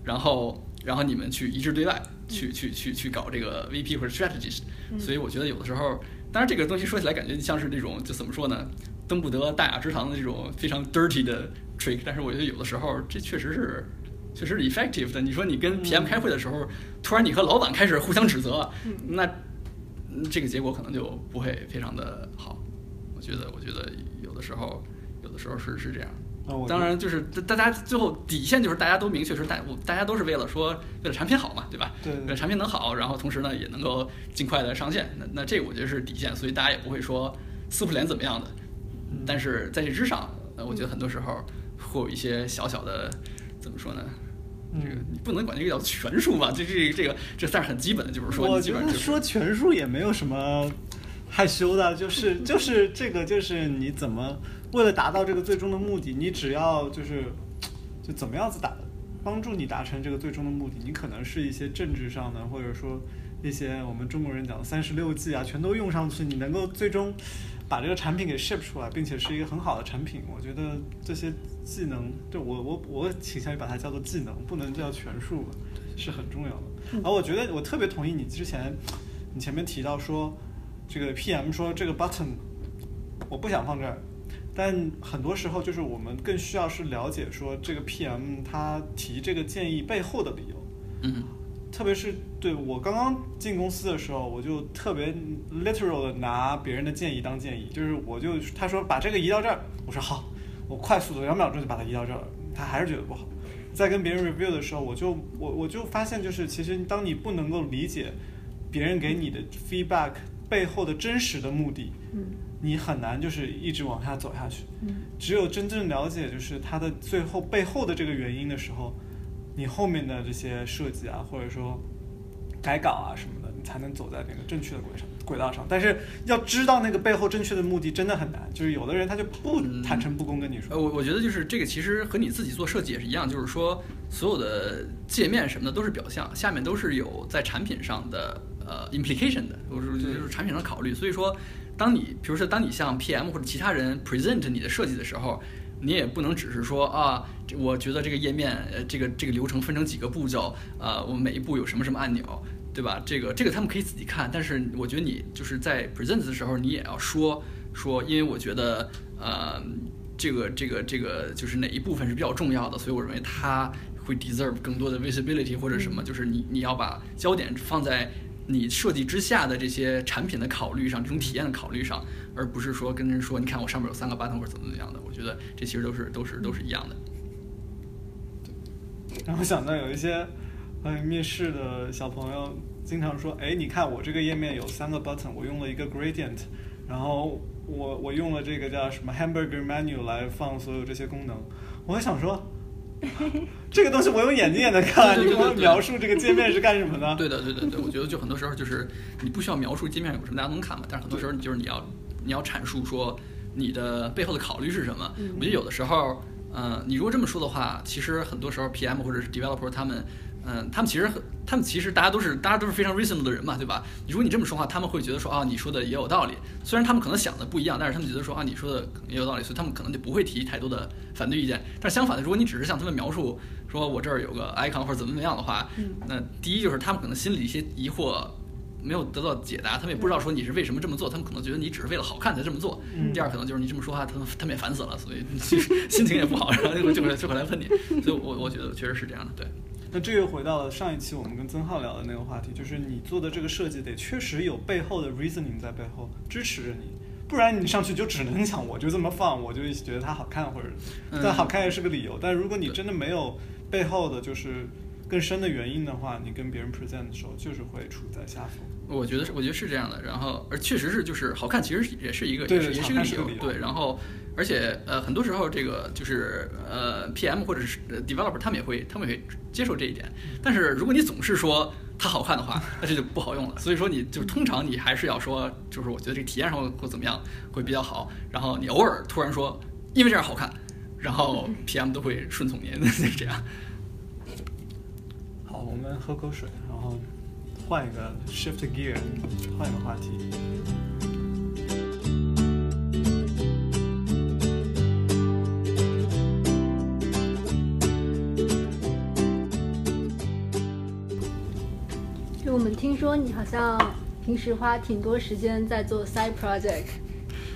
[SPEAKER 3] 然后然后你们去一致对外，去去去去搞这个 VP 或者 strategist。
[SPEAKER 2] 嗯
[SPEAKER 3] 所以我觉得有的时候，当然这个东西说起来感觉像是那种就怎么说呢，登不得大雅之堂的这种非常 dirty 的 trick，但是我觉得有的时候这确实是。确实是 effective 的。你说你跟 PM 开会的时候，突然你和老板开始互相指责，
[SPEAKER 2] 嗯
[SPEAKER 3] 那嗯这个结果可能就不会非常的好。我觉得，我觉得有的时候，有的时候是是这样。当然，就是大大家最后底线就是大家都明确是，大我大家都是为了说为了产品好嘛，对吧？
[SPEAKER 1] 对
[SPEAKER 3] 为了产品能好，然后同时呢也能够尽快的上线。那那这个我觉得是底线，所以大家也不会说撕破脸怎么样的。
[SPEAKER 1] 嗯
[SPEAKER 3] 但是在这之上，呃，我觉得很多时候会有一些小小的怎么说呢？这个
[SPEAKER 1] 嗯
[SPEAKER 3] 你不能管这个叫权术吧？这这这个这算是很基本的，就是说
[SPEAKER 1] 我觉得
[SPEAKER 3] 你基本上就是
[SPEAKER 1] 说权术也没有什么害羞的，就是就是这个就是你怎么为了达到这个最终的目的，你只要就是就怎么样子达帮助你达成这个最终的目的，你可能是一些政治上的，或者说一些我们中国人讲的三十六计啊，全都用上去，你能够最终把这个产品给 ship 出来，并且是一个很好的产品，我觉得这些技能，就我我我倾向于把它叫做技能，不能叫权术吧，是很重要的。而我觉得我特别同意你之前你前面提到说，这个 PM 说这个 button 我不想放这儿，但很多时候就是我们更需要是了解说这个 PM 他提这个建议背后的理由。
[SPEAKER 3] 嗯
[SPEAKER 1] 特别是对我刚刚进公司的时候，我就特别 literal 的拿别人的建议当建议，就是我就他说把这个移到这儿，我说好，我快速的两秒钟就把它移到这儿了，他还是觉得不好。在跟别人 review 的时候，我就我我就发现，就是其实当你不能够理解别人给你的 feedback 背后的真实的目的，
[SPEAKER 2] 嗯
[SPEAKER 1] 你很难就是一直往下走下去。
[SPEAKER 2] 嗯
[SPEAKER 1] 只有真正了解就是它的最后背后的这个原因的时候，你后面的这些设计啊，或者说改稿啊什么的，你才能走在那个正确的轨上轨道上。但是要知道那个背后正确的目的真的很难，就是有的人他就不
[SPEAKER 3] 嗯
[SPEAKER 1] 坦诚不公跟你说。
[SPEAKER 3] 呃，我我觉得就是这个，其实和你自己做设计也是一样，就是说所有的界面什么的都是表象，下面都是有在产品上的呃 implication 的，或者说就是产品上考虑。所以说，当你比如说当你向 PM 或者其他人 present 你的设计的时候，你也不能只是说啊，我觉得这个页面呃这个这个流程分成几个步骤，呃，我们每一步有什么什么按钮。对吧？这个这个他们可以自己看，但是我觉得你就是在 present 的时候，你也要说说，因为我觉得呃，这个这个这个就是哪一部分是比较重要的，所以我认为它会 deserve 更多的 visibility 或者什么，就是你你要把焦点放在你设计之下的这些产品的考虑上，这种体验的考虑上，而不是说跟人说，你看我上面有三个 button 或者怎么怎么样的。我觉得这其实都是都是都是一样的。
[SPEAKER 1] 然后想到有一些呃面试的小朋友经常说，哎，你看我这个页面有三个 button，我用了一个 gradient，然后我我用了这个叫什么 hamburger menu 来放所有这些功能，我就想说。(laughs) 这个东西我用眼睛也能看，你给我描述这个界面是干什么的？(laughs) (laughs)
[SPEAKER 3] 对的，对对对，我觉得就很多时候就是你不需要描述界面有什么，大家能看嘛。但是很多时候你就是你要你要阐述说你的背后的考虑是什么。
[SPEAKER 2] 嗯
[SPEAKER 3] 我觉得有的时候，嗯、你如果这么说的话，其实很多时候 PM 或者是 developer 他们，嗯、他们其实很他们其实大家都是大家都是非常 reasonable 的人嘛，对吧？如果你这么说话，他们会觉得说啊，你说的也有道理。虽然他们可能想的不一样，但是他们觉得说啊，你说的也有道理，所以他们可能就不会提太多的反对意见。但是相反的，如果你只是向他们描述说我这儿有个 icon 或者怎么怎么样的话，
[SPEAKER 2] 嗯
[SPEAKER 3] 那第一就是他们可能心里一些疑惑没有得到解答，他们也不知道说你是为什么这么做，他们可能觉得你只是为了好看才这么做。
[SPEAKER 1] 嗯
[SPEAKER 3] 第二可能就是你这么说话，他们他们也烦死了，所以其实心情也不好，然后就就会就会来问你。所以我我觉得确实是这样的，对。
[SPEAKER 1] 那这又回到了上一期我们跟曾浩聊的那个话题，就是你做的这个设计得确实有背后的 reasoning 在背后支持着你，不然你上去就只能讲我就这么放，我就觉得它好看，或者
[SPEAKER 3] 嗯
[SPEAKER 1] 但好看也是个理由。但如果你真的没有背后的就是更深的原因的话，你跟别人 present 的时候就是会处在下风。
[SPEAKER 3] 我觉得是，我觉得是这样的。然后，而确实是，就是好看，其实也是一个，
[SPEAKER 1] 对
[SPEAKER 3] 也是一个理。由对，然后，而且呃，很多时候这个就是呃 PM 或者是呃 developer 他们也会他们也会接受这一点。但是如果你总是说它好看的话，(laughs) 那这就不好用了。所以说你就通常你还是要说，就是我觉得这个体验上会怎么样会比较好。然后你偶尔突然说因为这样好看，然后 (laughs) PM 都会顺从你，(laughs) 是这样。
[SPEAKER 1] 好，我们喝口水，然后换一个 shift gear，换一个话题。
[SPEAKER 2] 听说你好像平时花挺多时间在做 side project，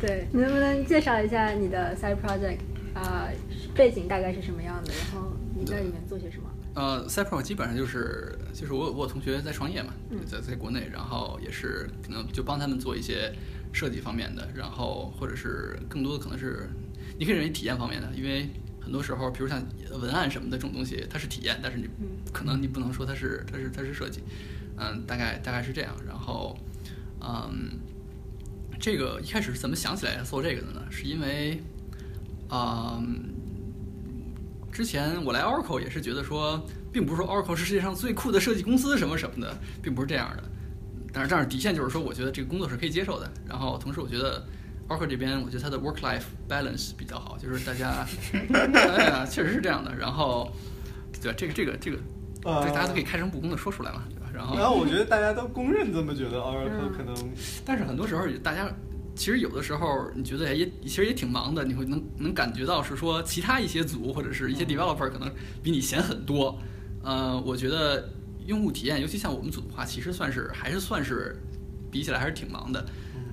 [SPEAKER 2] 对，你能不能介绍一下你的 side project 啊、背景大概是什么样的？然后你在里面做些什么？
[SPEAKER 3] 呃 c y p r o 基本上就是就是我我同学在创业嘛，
[SPEAKER 2] 嗯
[SPEAKER 3] 在在国内，然后也是可能就帮他们做一些设计方面的，然后或者是更多的可能是你可以认为体验方面的，因为很多时候，比如像文案什么的这种东西，它是体验，但是你
[SPEAKER 2] 嗯
[SPEAKER 3] 可能你不能说它是它是它是设计，嗯，大概大概是这样，然后嗯，这个一开始是怎么想起来做这个的呢？是因为嗯。之前我来 Oracle 也是觉得说，并不是说 Oracle 是世界上最酷的设计公司什么什么的，并不是这样的。但是但是底线就是说，我觉得这个工作是可以接受的。然后同时，我觉得 Oracle 这边，我觉得它的 work-life balance 比较好，就是大家，(laughs) 哎呀，确实是这样的。然后，对这个这个这个，
[SPEAKER 1] 呃
[SPEAKER 3] 这大家都可以开诚布公的说出来嘛，对吧？然后，
[SPEAKER 1] 然后我觉得大家都公认这么觉得，Oracle
[SPEAKER 2] 嗯
[SPEAKER 1] 可能
[SPEAKER 3] 但是很多时候大家其实有的时候你觉得也其实也挺忙的，你会能能感觉到是说其他一些组或者是一些 developer 可能比你闲很多。呃，我觉得用户体验，尤其像我们组的话，其实算是还是算是比起来还是挺忙的。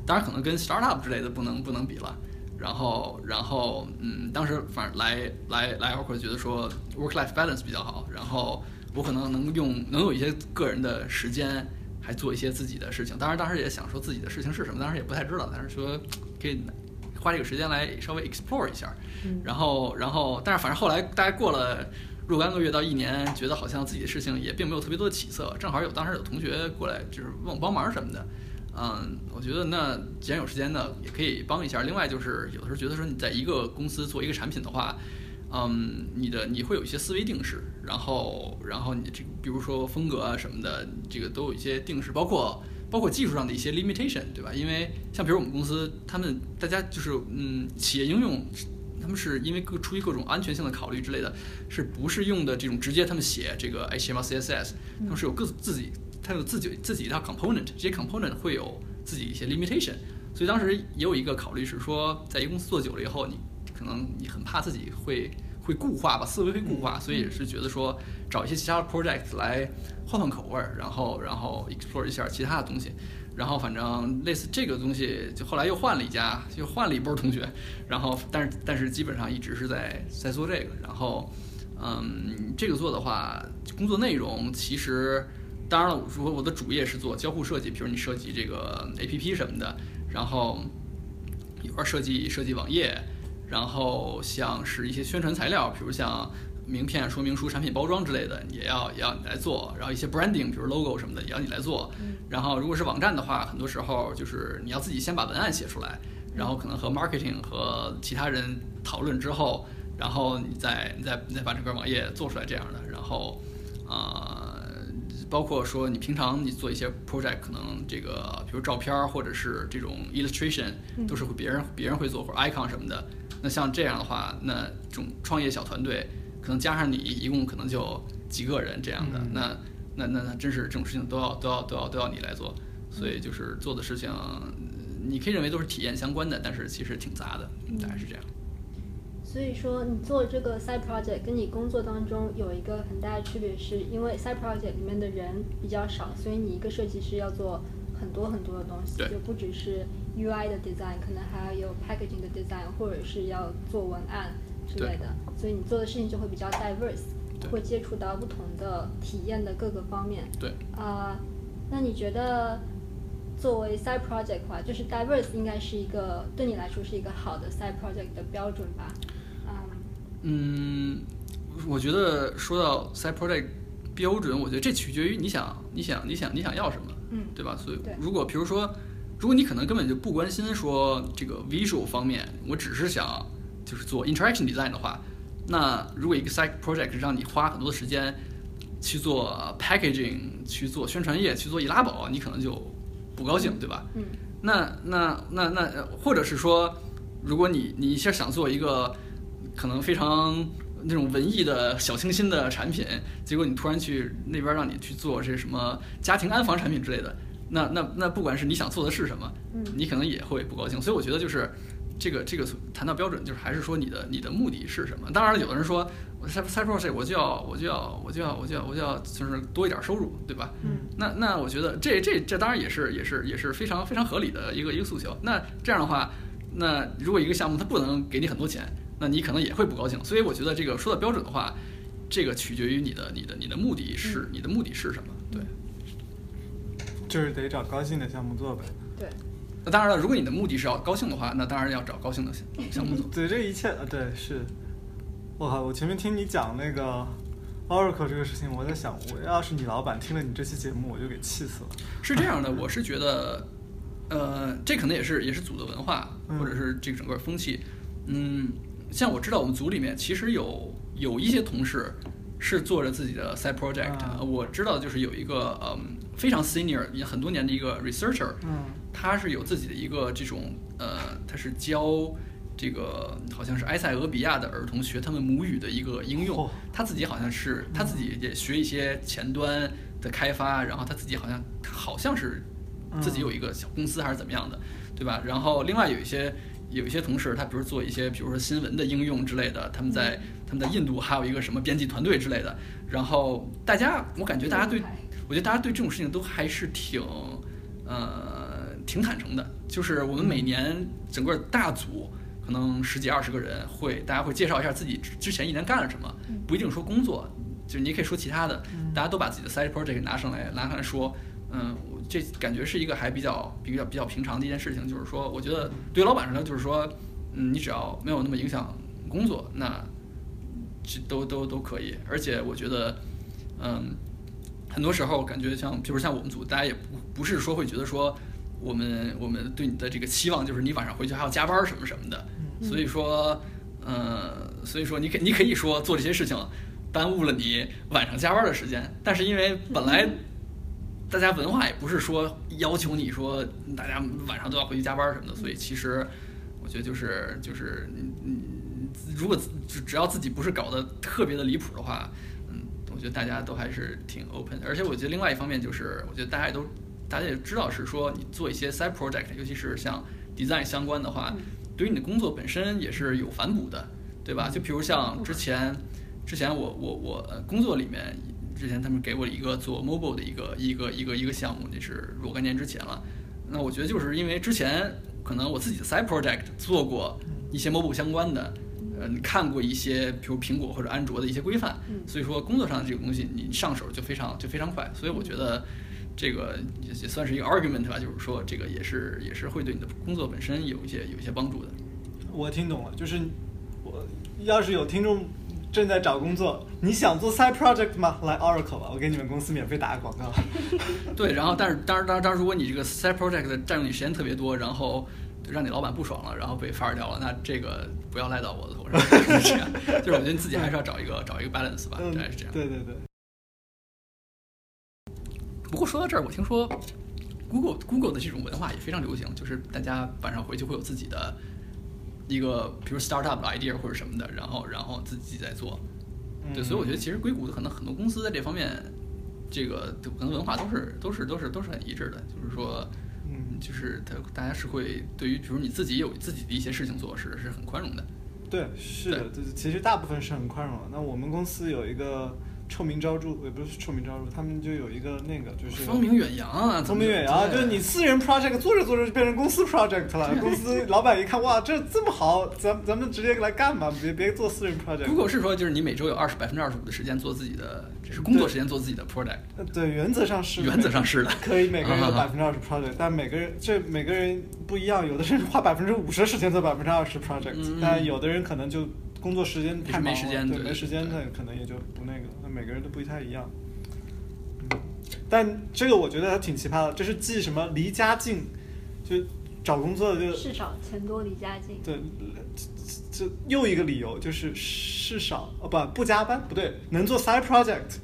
[SPEAKER 3] 当然可能跟 startup 之类的不能不能比了。然后，然后，嗯，当时反正来来来 Oracle 觉得说 work-life balance 比较好，然后我可能能用能有一些个人的时间，还做一些自己的事情。当然，当时也想说自己的事情是什么，当时也不太知道，但是说可以花这个时间来稍微 explore 一下。
[SPEAKER 2] 嗯
[SPEAKER 3] 然后，然后，但是反正后来大概过了若干个月到一年，觉得好像自己的事情也并没有特别多的起色。正好有当时有同学过来就是问我帮忙什么的，嗯，我觉得那既然有时间呢，也可以帮一下。另外就是有的时候觉得说你在一个公司做一个产品的话，嗯，你的你会有一些思维定式，然后然后你这比如说风格啊什么的，这个都有一些定式，包括包括技术上的一些 limitation，对吧？因为像比如我们公司，他们大家就是嗯，企业应用。他们是因为各出于各种安全性的考虑之类的，是不是用的这种直接他们写这个 HTML、CSS，他们是有各自己，它有自己自己一套 component，这些 component 会有自己一些 limitation，所以当时也有一个考虑是说，在一个公司做久了以后，你可能你很怕自己会会固化吧，思维会固化，所以也是觉得说找一些其他的 project 来换换口味儿，然后然后 explore 一下其他的东西。然后反正类似这个东西，就后来又换了一家，又换了一波同学，然后但是但是基本上一直是在在做这个，然后嗯，这个做的话，工作内容其实当然了，我说我的主业是做交互设计，比如你设计这个 APP 什么的，然后一块儿设计设计网页，然后像是一些宣传材料，比如像名片、说明书、产品包装之类的，也要也要你来做。然后一些 branding，比如 logo 什么的，也要你来做。然后如果是网站的话，很多时候就是你要自己先把文案写出来，然后可能和 marketing 和其他人讨论之后，然后你再你再你再把整个网页做出来这样的。然后呃，包括说你平常你做一些 project，可能这个比如照片儿或者是这种 illustration，都是会别人别人会做或者 icon 什么的。那像这样的话，那这种创业小团队，可能加上你，一共可能就几个人这样的。
[SPEAKER 1] 嗯
[SPEAKER 3] 那那那那真是这种事情都要都要都要都要你来做，所以就是做的事情，你可以认为都是体验相关的，但是其实挺杂的，大概是这样。
[SPEAKER 2] 所以说，你做这个 side project 跟你工作当中有一个很大的区别，是因为 side project 里面的人比较少，所以你一个设计师要做很多很多的东西，就不只是 UI 的 design，可能还要有 packaging 的 design，或者是要做文案之类的，所以你做的事情就会比较 diverse，会接触到不同的体验的各个方面。
[SPEAKER 3] 对，
[SPEAKER 2] 啊、那你觉得作为 side project 的话，就是 diverse 应该是一个对你来说是一个好的 side project 的标准吧？嗯，
[SPEAKER 3] 嗯，我觉得说到 side project 标准，我觉得这取决于你想你想你想你想要什么，
[SPEAKER 2] 嗯
[SPEAKER 3] 对吧？所以如果比如说，如果你可能根本就不关心说这个 visual 方面，我只是想就是做 interaction design 的话，那如果一个 side project 让你花很多的时间去做 packaging、去做宣传页、去做易拉宝，你可能就不高兴，对吧？
[SPEAKER 2] 嗯。
[SPEAKER 3] 那那那那，呃或者是说，如果你你一下想做一个可能非常那种文艺的小清新的产品，结果你突然去那边让你去做这什么家庭安防产品之类的，那那那不管是你想做的是什么，
[SPEAKER 2] 嗯
[SPEAKER 3] 你可能也会不高兴。所以我觉得就是这个这个谈到标准，就是还是说你的你的目的是什么。当然了，有的人说我 side side project 我就要我就要我就要我就要我就要就是多一点收入，对吧？
[SPEAKER 2] 嗯
[SPEAKER 3] 那那我觉得这这这当然也是也是也是非常非常合理的一个一个诉求。那这样的话，那如果一个项目它不能给你很多钱，那你可能也会不高兴。所以我觉得这个说到标准的话，这个取决于你的你的你的目的是你的目的是什么？对。
[SPEAKER 1] 就是得找高兴的项目做呗。
[SPEAKER 2] 对，
[SPEAKER 3] 那当然了，如果你的目的是要高兴的话，那当然要找高兴的项项目做。
[SPEAKER 1] 对，这一切啊，对是。我靠！我前面听你讲那个 Oracle 这个事情，我在想，我要是你老板，听了你这期节目，我就给气死了。
[SPEAKER 3] 是这样的，我是觉得，呃，这可能也是也是组的文化，
[SPEAKER 1] 嗯
[SPEAKER 3] 或者是这个整个风气。嗯，像我知道我们组里面其实有有一些同事是做着自己的 side project，、
[SPEAKER 1] 啊
[SPEAKER 3] 我知道就是有一个嗯非常 senior 也很多年的一个 researcher，
[SPEAKER 1] 嗯
[SPEAKER 3] 他是有自己的一个这种呃，他是教这个好像是埃塞俄比亚的儿童学他们母语的一个应用。他自己好像是他自己也学一些前端的开发，然后他自己好像好像是自己有一个小公司还是怎么样的，对吧？然后另外有一些有一些同事，他比如做一些比如说新闻的应用之类的，他们在他们在印度还有一个什么编辑团队之类的。然后大家，我感觉大家对我觉得大家对这种事情都还是挺，呃，挺坦诚的。就是我们每年整个大组可能十几二十个人会，大家会介绍一下自己之之前一年干了什么，不一定说工作，就是你也可以说其他的。大家都把自己的 side project 拿上来拿上来说，嗯，我这感觉是一个还比较比较比较平常的一件事情。就是说，我觉得对于老板来说，就是说，嗯，你只要没有那么影响工作，那这都都都可以。而且我觉得，嗯，很多时候感觉像，比如像我们组，大家也不不是说会觉得说，我们我们对你的这个期望就是你晚上回去还要加班什么什么的。所以说，呃，所以说你可你可以说做这些事情耽误了你晚上加班的时间，但是因为本来大家文化也不是说要求你说大家晚上都要回去加班什么的，所以其实我觉得就是就是嗯嗯，如果只只要自己不是搞得特别的离谱的话，嗯，我觉得大家都还是挺 open 的。而且我觉得另外一方面就是，我觉得大家也都大家也知道是说你做一些 side project，尤其是像 design 相关的话，对于你的工作本身也是有反哺的，对吧？就比如像之前之前我我我呃工作里面。之前他们给我一个做 mobile 的一个一个一个一个项目，那是若干年之前了。那我觉得就是因为之前可能我自己的 side project 做过一些 mobile 相关的，呃，你看过一些比如苹果或者安卓的一些规范，所以说工作上的这个东西你上手就非常就非常快。所以我觉得这个也也算是一个 argument 吧，就是说这个也是也是会对你的工作本身有一些有一些帮助的。
[SPEAKER 1] 我听懂了，就是我要是有听众正在找工作，你想做 side project 吗？来 Oracle 吧，我给你们公司免费打个广告。(laughs)
[SPEAKER 3] 对，然后但是当然当然当然，如果你这个 side project 占用你时间特别多，然后让你老板不爽了，然后被 fire 掉了，那这个不要赖到我的头上，是这样。就是我觉得你自己还是要找一个找一个 balance 吧，
[SPEAKER 1] 嗯
[SPEAKER 3] 大概是这样。
[SPEAKER 1] 对对对，
[SPEAKER 3] 不过说到这儿，我听说 Google Google 的这种文化也非常流行，就是大家晚上回去会有自己的一个，比如 startup 的 idea 或者什么的，然后然后自己在做。对，所以我觉得其实硅谷的可能很多公司在这方面，这个可能文化都是都是都是都是很一致的，就是说，
[SPEAKER 1] 嗯，
[SPEAKER 3] 就是他大家是会对于比如你自己有自己的一些事情做是是很宽容的。
[SPEAKER 1] 对，是的，就是其实大部分是很宽容的。那我们公司有一个臭名昭著，也不是臭名昭著，他们就有一个那个就是
[SPEAKER 3] 风名远扬啊，
[SPEAKER 1] 风名远扬，
[SPEAKER 3] 对
[SPEAKER 1] 就是你私人 project 做着做着就变成公司 project 了。(laughs) 公司老板一看，哇，这这么好，咱咱们直接来干吧，别别做私人 project。
[SPEAKER 3] Google 是说，就是你每周有二十百分之二十五的时间做自己的，这是工作时间做自己的 product。
[SPEAKER 1] 呃对，原则上是
[SPEAKER 3] 原则上是的
[SPEAKER 1] 可以每个人有
[SPEAKER 3] 啊
[SPEAKER 1] 百分之二十 project，但每个人这每个人不一样，有的人花百分之五十的时间做百分之二十 project，、
[SPEAKER 3] 嗯
[SPEAKER 1] 但有的人可能就工作时间太忙了，
[SPEAKER 3] 没时间
[SPEAKER 1] 对，没时间
[SPEAKER 3] 对
[SPEAKER 1] 的可能也就不那个，那每个人都不太一样。嗯，但这个我觉得还挺奇葩的，就是继什么离家近，就找工作就
[SPEAKER 2] 事少钱多离家近。
[SPEAKER 1] 对，这这又一个理由就是事少哦不不加班不对，能做 side project。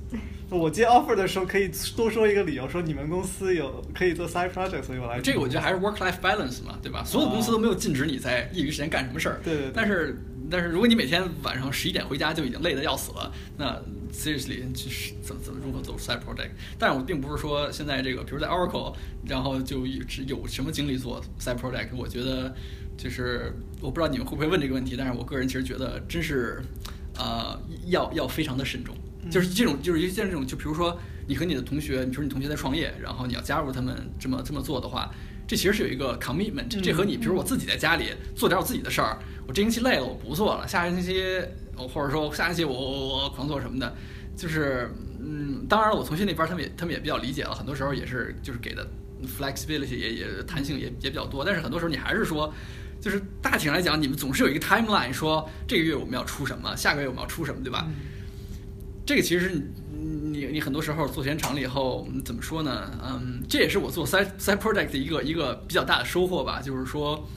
[SPEAKER 1] 我接 offer 的时候可以多说一个理由，说你们公司有可以做 side project，所以我来。
[SPEAKER 3] 这个我觉得还是 work life balance 嘛，对吧？所有公司都没有禁止你在业余时间干什么事儿。
[SPEAKER 1] 对对对
[SPEAKER 3] 但是但是如果你每天晚上十一点回家就已经累得要死了，那 seriously 就是怎么怎么如何走 side project？但是我并不是说现在这个，比如在 Oracle，然后就有有什么精力做 side project。我觉得就是我不知道你们会不会问这个问题，但是我个人其实觉得真是呃要要非常的慎重。就是这种，就是一些这种，就比如说你和你的同学，比如说你同学在创业，然后你要加入他们这么这么做的话，这其实是有一个 commitment。这和你，比如我自己在家里做点我自己的事儿，我这星期累了，我不做了，下个星期，或者说下星期我我我狂做什么的，就是嗯，当然了，我同学那边他们也他们也比较理解了，很多时候也是就是给的 flexibility 也也弹性也也比较多，但是很多时候你还是说。就是大体上来讲，你们总是有一个 timeline，说这个月我们要出什么，下个月我们要出什么，对吧？这个其实你你你很多时候做时间长了以后，怎么说呢？嗯，这也是我做 side side project 的一个一个比较大的收获吧。就是说，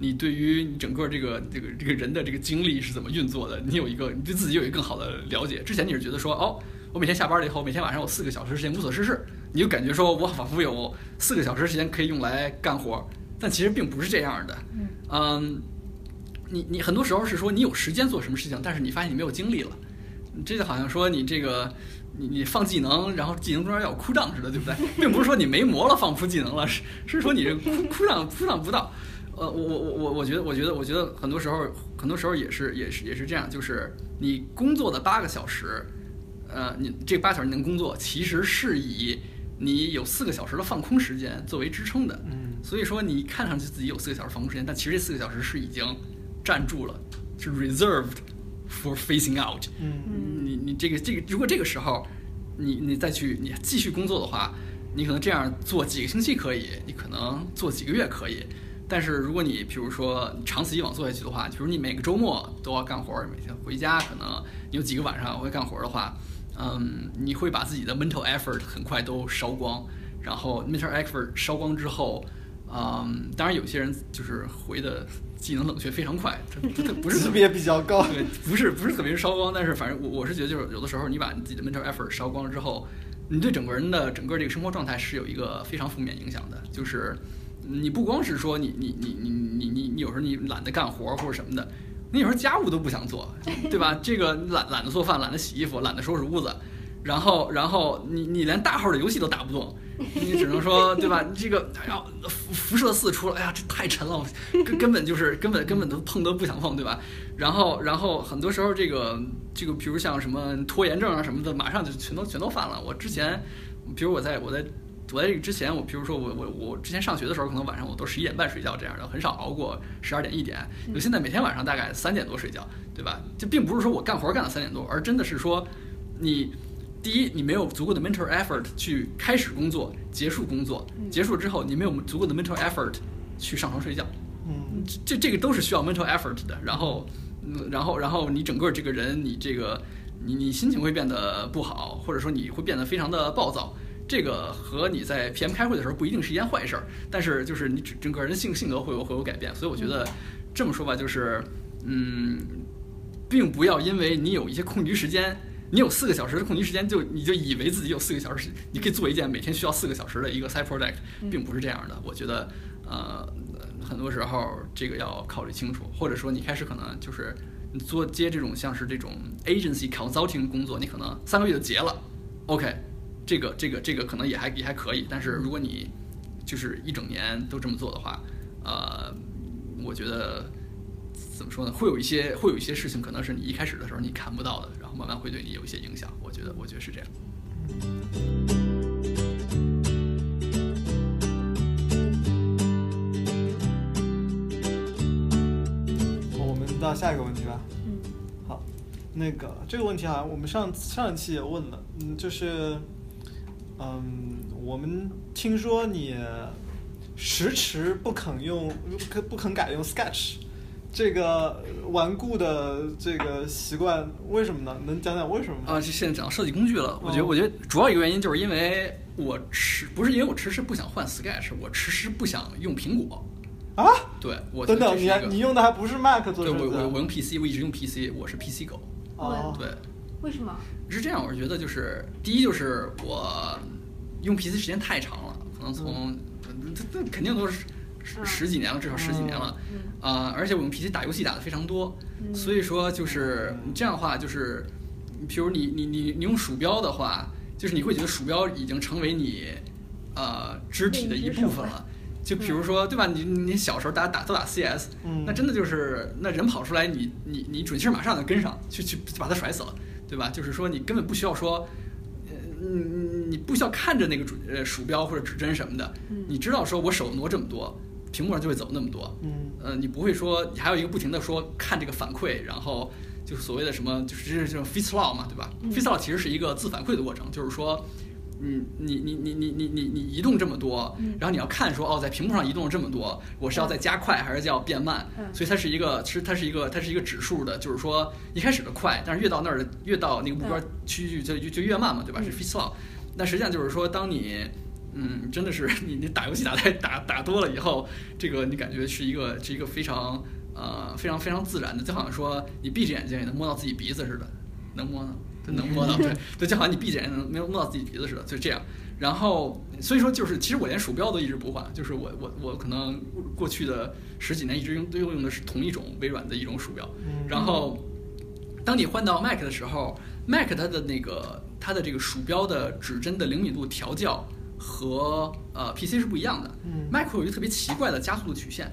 [SPEAKER 3] 你对于你整个这个这个这个人的这个精力是怎么运作的，你有一个你对自己有一个更好的了解。之前你是觉得说，哦，我每天下班了以后，每天晚上有四个小时时间无所事事，你就感觉说我仿佛有四个小时时间可以用来干活，但其实并不是这样的。嗯，你你很多时候是说你有时间做什么事情，但是你发现你没有精力了。这就好像说你这个，你你放技能，然后技能中间要有枯胀似的，对不对？(laughs) 并不是说你没魔了放不出技能了，是是说你这枯枯胀枯胀不到。呃，我我我我我觉得我觉得我觉得很多时候很多时候也是也是也是这样，就是你工作的八个小时，呃，你这八小时你能工作，其实是以你有四个小时的放空时间作为支撑的。
[SPEAKER 1] 嗯，
[SPEAKER 3] 所以说你看上去自己有四个小时放空时间，但其实这四个小时是已经站住了，是 reserved。for facing out，
[SPEAKER 1] 嗯，
[SPEAKER 3] 你你这个这个，如果这个时候你你再去你继续工作的话，你可能这样做几个星期可以，你可能做几个月可以，但是如果你比如说长此以往做下去的话，比如你每个周末都要干活，每天回家可能有几个晚上会干活的话，嗯，你会把自己的 mental effort 很快都烧光，然后 mental effort 烧光之后，嗯，当然有些人就是回的。技能冷却非常快，这这不是
[SPEAKER 1] 特别比较高，
[SPEAKER 3] 对，不是不是特别烧光，但是反正我我是觉得就是有的时候你把你自己的 mental effort 烧光了之后，你对整个人的整个这个生活状态是有一个非常负面影响的，就是你不光是说你你你你你你你有时候你懒得干活或者什么的，你有时候家务都不想做，(laughs) 对吧？这个懒懒得做饭，懒得洗衣服，懒得收拾屋子，然后然后你你连大号的游戏都打不动。你只能说，对吧？这个哎呀，辐辐射四出了，哎呀，这太沉了，根根本就是根本根本都碰都不想碰，对吧？然后然后很多时候这个这个，比如像什么拖延症啊什么的，马上就全都全都犯了。我之前，比如我在我在我在这个之前，我比如说我我我之前上学的时候，可能晚上我都十一点半睡觉这样的，很少熬过十二点一点。就现在每天晚上大概三点多睡觉，对吧？就并不是说我干活干到三点多，而真的是说你。第一，你没有足够的 mental effort 去开始工作，结束工作，结束之后你没有足够的 mental effort 去上床睡觉，
[SPEAKER 1] 嗯，
[SPEAKER 3] 这这个都是需要 mental effort 的。然后，然后，然后你整个这个人，你这个，你你心情会变得不好，或者说你会变得非常的暴躁。这个和你在 PM 开会的时候不一定是一件坏事儿，但是就是你整整个人性性格会有会有改变。所以我觉得这么说吧，就是嗯，并不要因为你有一些空余时间。你有四个小时的空余时间，就你就以为自己有四个小时，你可以做一件每天需要四个小时的一个 side project，并不是这样的。我觉得，呃，很多时候这个要考虑清楚，或者说你开始可能就是你做接这种像是这种 agency consulting 工作，你可能三个月就结了。OK，这个这个这个可能也还也还可以，但是如果你就是一整年都这么做的话，呃，我觉得。怎么说呢？会有一些会有一些事情，可能是你一开始的时候你看不到的，然后慢慢会对你有一些影响。我觉得，我觉得是这样。
[SPEAKER 1] 我们到下一个问题吧。
[SPEAKER 2] 嗯，
[SPEAKER 1] 好，那个这个问题啊，我们上上一期也问了，嗯，就是，嗯，我们听说你迟迟不肯用，不不肯改用 Sketch。这个顽固的这个习惯为什么呢？能讲讲为什么吗？
[SPEAKER 3] 啊，就现在讲设计工具了。我觉得，我觉得主要一个原因就是因为我迟不是因为我迟迟不想换 Sketch，我迟迟不想用苹果。
[SPEAKER 1] 啊？
[SPEAKER 3] 对，我
[SPEAKER 1] 等等，你你用的还不是 Mac 做
[SPEAKER 3] 对我？我我用 PC，我一直用 PC，我是 PC 狗。
[SPEAKER 1] 哦，
[SPEAKER 3] 对，
[SPEAKER 2] 为什么？
[SPEAKER 3] 是这样，我是觉得就是第一就是我用 PC 时间太长了，可能从这这肯定都是十
[SPEAKER 2] 嗯
[SPEAKER 3] 十几年了，至少十几年了。
[SPEAKER 2] 嗯
[SPEAKER 3] 啊、而且我用 PC 打游戏打的非常多，
[SPEAKER 2] 嗯
[SPEAKER 3] 所以说就是这样的话，就是，比如你你你你用鼠标的话，就是你会觉得鼠标已经成为你呃肢体的一部分了。就比如说，对吧？你你小时候大家打都打 CS，、
[SPEAKER 1] 嗯
[SPEAKER 3] 那真的就是那人跑出来，你你你准确马上就跟上去去把他甩死了，对吧？就是说你根本不需要说，呃，你你不需要看着那个主呃鼠标或者指针什么的，
[SPEAKER 2] 嗯
[SPEAKER 3] 你知道说我手挪这么多，屏幕上就会走那么多，
[SPEAKER 1] 嗯。
[SPEAKER 3] 呃，你不会说你还有一个不停的说看这个反馈，然后就是所谓的什么，就是这是这种 f i s law 嘛，对吧？
[SPEAKER 2] 嗯。
[SPEAKER 3] f i s law 其实是一个自反馈的过程，就是说，嗯，你你你你你你你移动这么多
[SPEAKER 2] 嗯，
[SPEAKER 3] 然后你要看说哦，在屏幕上移动了这么多，我是要再加快还是要变慢？
[SPEAKER 2] 嗯
[SPEAKER 3] 所以它是一个，其实它是一个它是一个指数的，就是说一开始的快，但是越到那儿的越到那个目标
[SPEAKER 2] 嗯
[SPEAKER 3] 区域就就就越慢嘛，对吧？是
[SPEAKER 2] 嗯
[SPEAKER 3] f i s law。那实际上就是说，当你嗯，真的是你你打游戏打太打打多了以后，这个你感觉是一个是一个非常呃非常非常自然的，就好像说你闭着眼睛也能摸到自己鼻子似的，能摸呢？对，能摸到，(laughs) 对对，就好像你闭着眼睛能没有摸到自己鼻子似的，就这样。然后所以说就是，其实我连鼠标都一直不换，就是我我我可能过去的十几年一直用都用的是同一种微软的一种鼠标，
[SPEAKER 1] 嗯
[SPEAKER 3] 然后当你换到 Mac 的时候，Mac 它的那个它的这个鼠标的指针的灵敏度调教和呃 PC 是不一样的。
[SPEAKER 1] 嗯
[SPEAKER 3] Mac 会有一个特别奇怪的加速度曲线，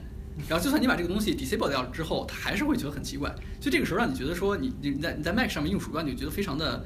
[SPEAKER 3] 然后就算你把这个东西 disable 掉了之后，它还是会觉得很奇怪。所以这个时候让你觉得说你你在你在 Mac 上面用鼠标，你就觉得非常的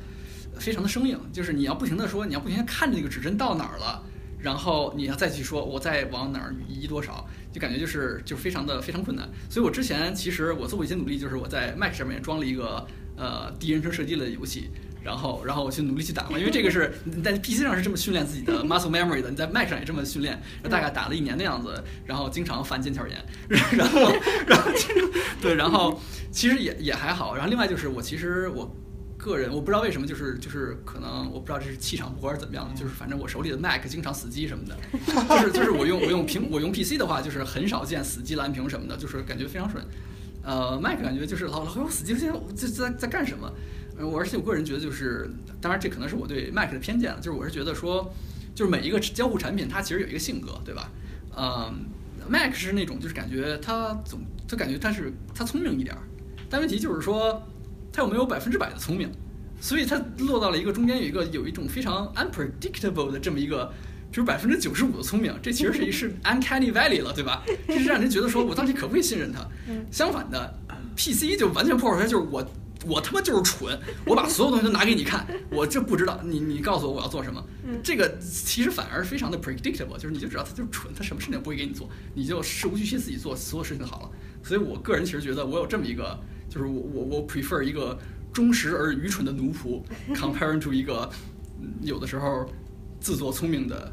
[SPEAKER 3] 非常的生硬，就是你要不停的说，你要不停的看着那个指针到哪儿了。然后你要再去说，我再往哪儿移多少，就感觉就是就非常的非常困难。所以我之前其实我做过一些努力，就是我在 Mac 上面装了一个呃第一人称射击类的游戏，然后然后我去努力去打嘛，因为这个是你在 PC 上是这么训练自己的 muscle memory 的，你在 Mac 上也这么训练，大概打了一年的样子，然后经常犯腱鞘炎，(laughs) 然后然后 (laughs) 对，然后其实也也还好。然后另外就是我其实我个人我不知道为什么，就是就是可能我不知道这是气场不合还是怎么样的，就是反正我手里的 Mac 经常死机什么的，就是就是我用我用屏我用 PC 的话，就是很少见死机蓝屏什么的，就是感觉非常顺。呃，Mac 感觉就是老老有死机，现在这在在干什么？呃我而且我个人觉得就是，当然这可能是我对 Mac 的偏见了，就是我是觉得说，就是每一个交互产品它其实有一个性格，对吧？嗯，Mac 是那种就是感觉它总就感觉它是它聪明一点儿，但问题就是说它有没有百分之百的聪明，所以它落到了一个中间有一个有一种非常 unpredictable 的这么一个。就是百分之九十五的聪明，这其实是一是 uncanny valley 了，对吧？这是让人觉得说我到底可不可以信任它？(laughs) 相反的，PC 就完全破坏就是我我他妈就是蠢，我把所有东西都拿给你看，我这不知道，你你告诉我我要做什么，这个其实反而非常的 predictable，就是你就知道他就是蠢，他什么事情也不会给你做，你就事无巨细自己做所有事情就好了。所以我个人其实觉得我有这么一个，就是我我我 prefer 一个忠实而愚蠢的奴仆，(laughs) comparing to 一个嗯有的时候自作聪明的，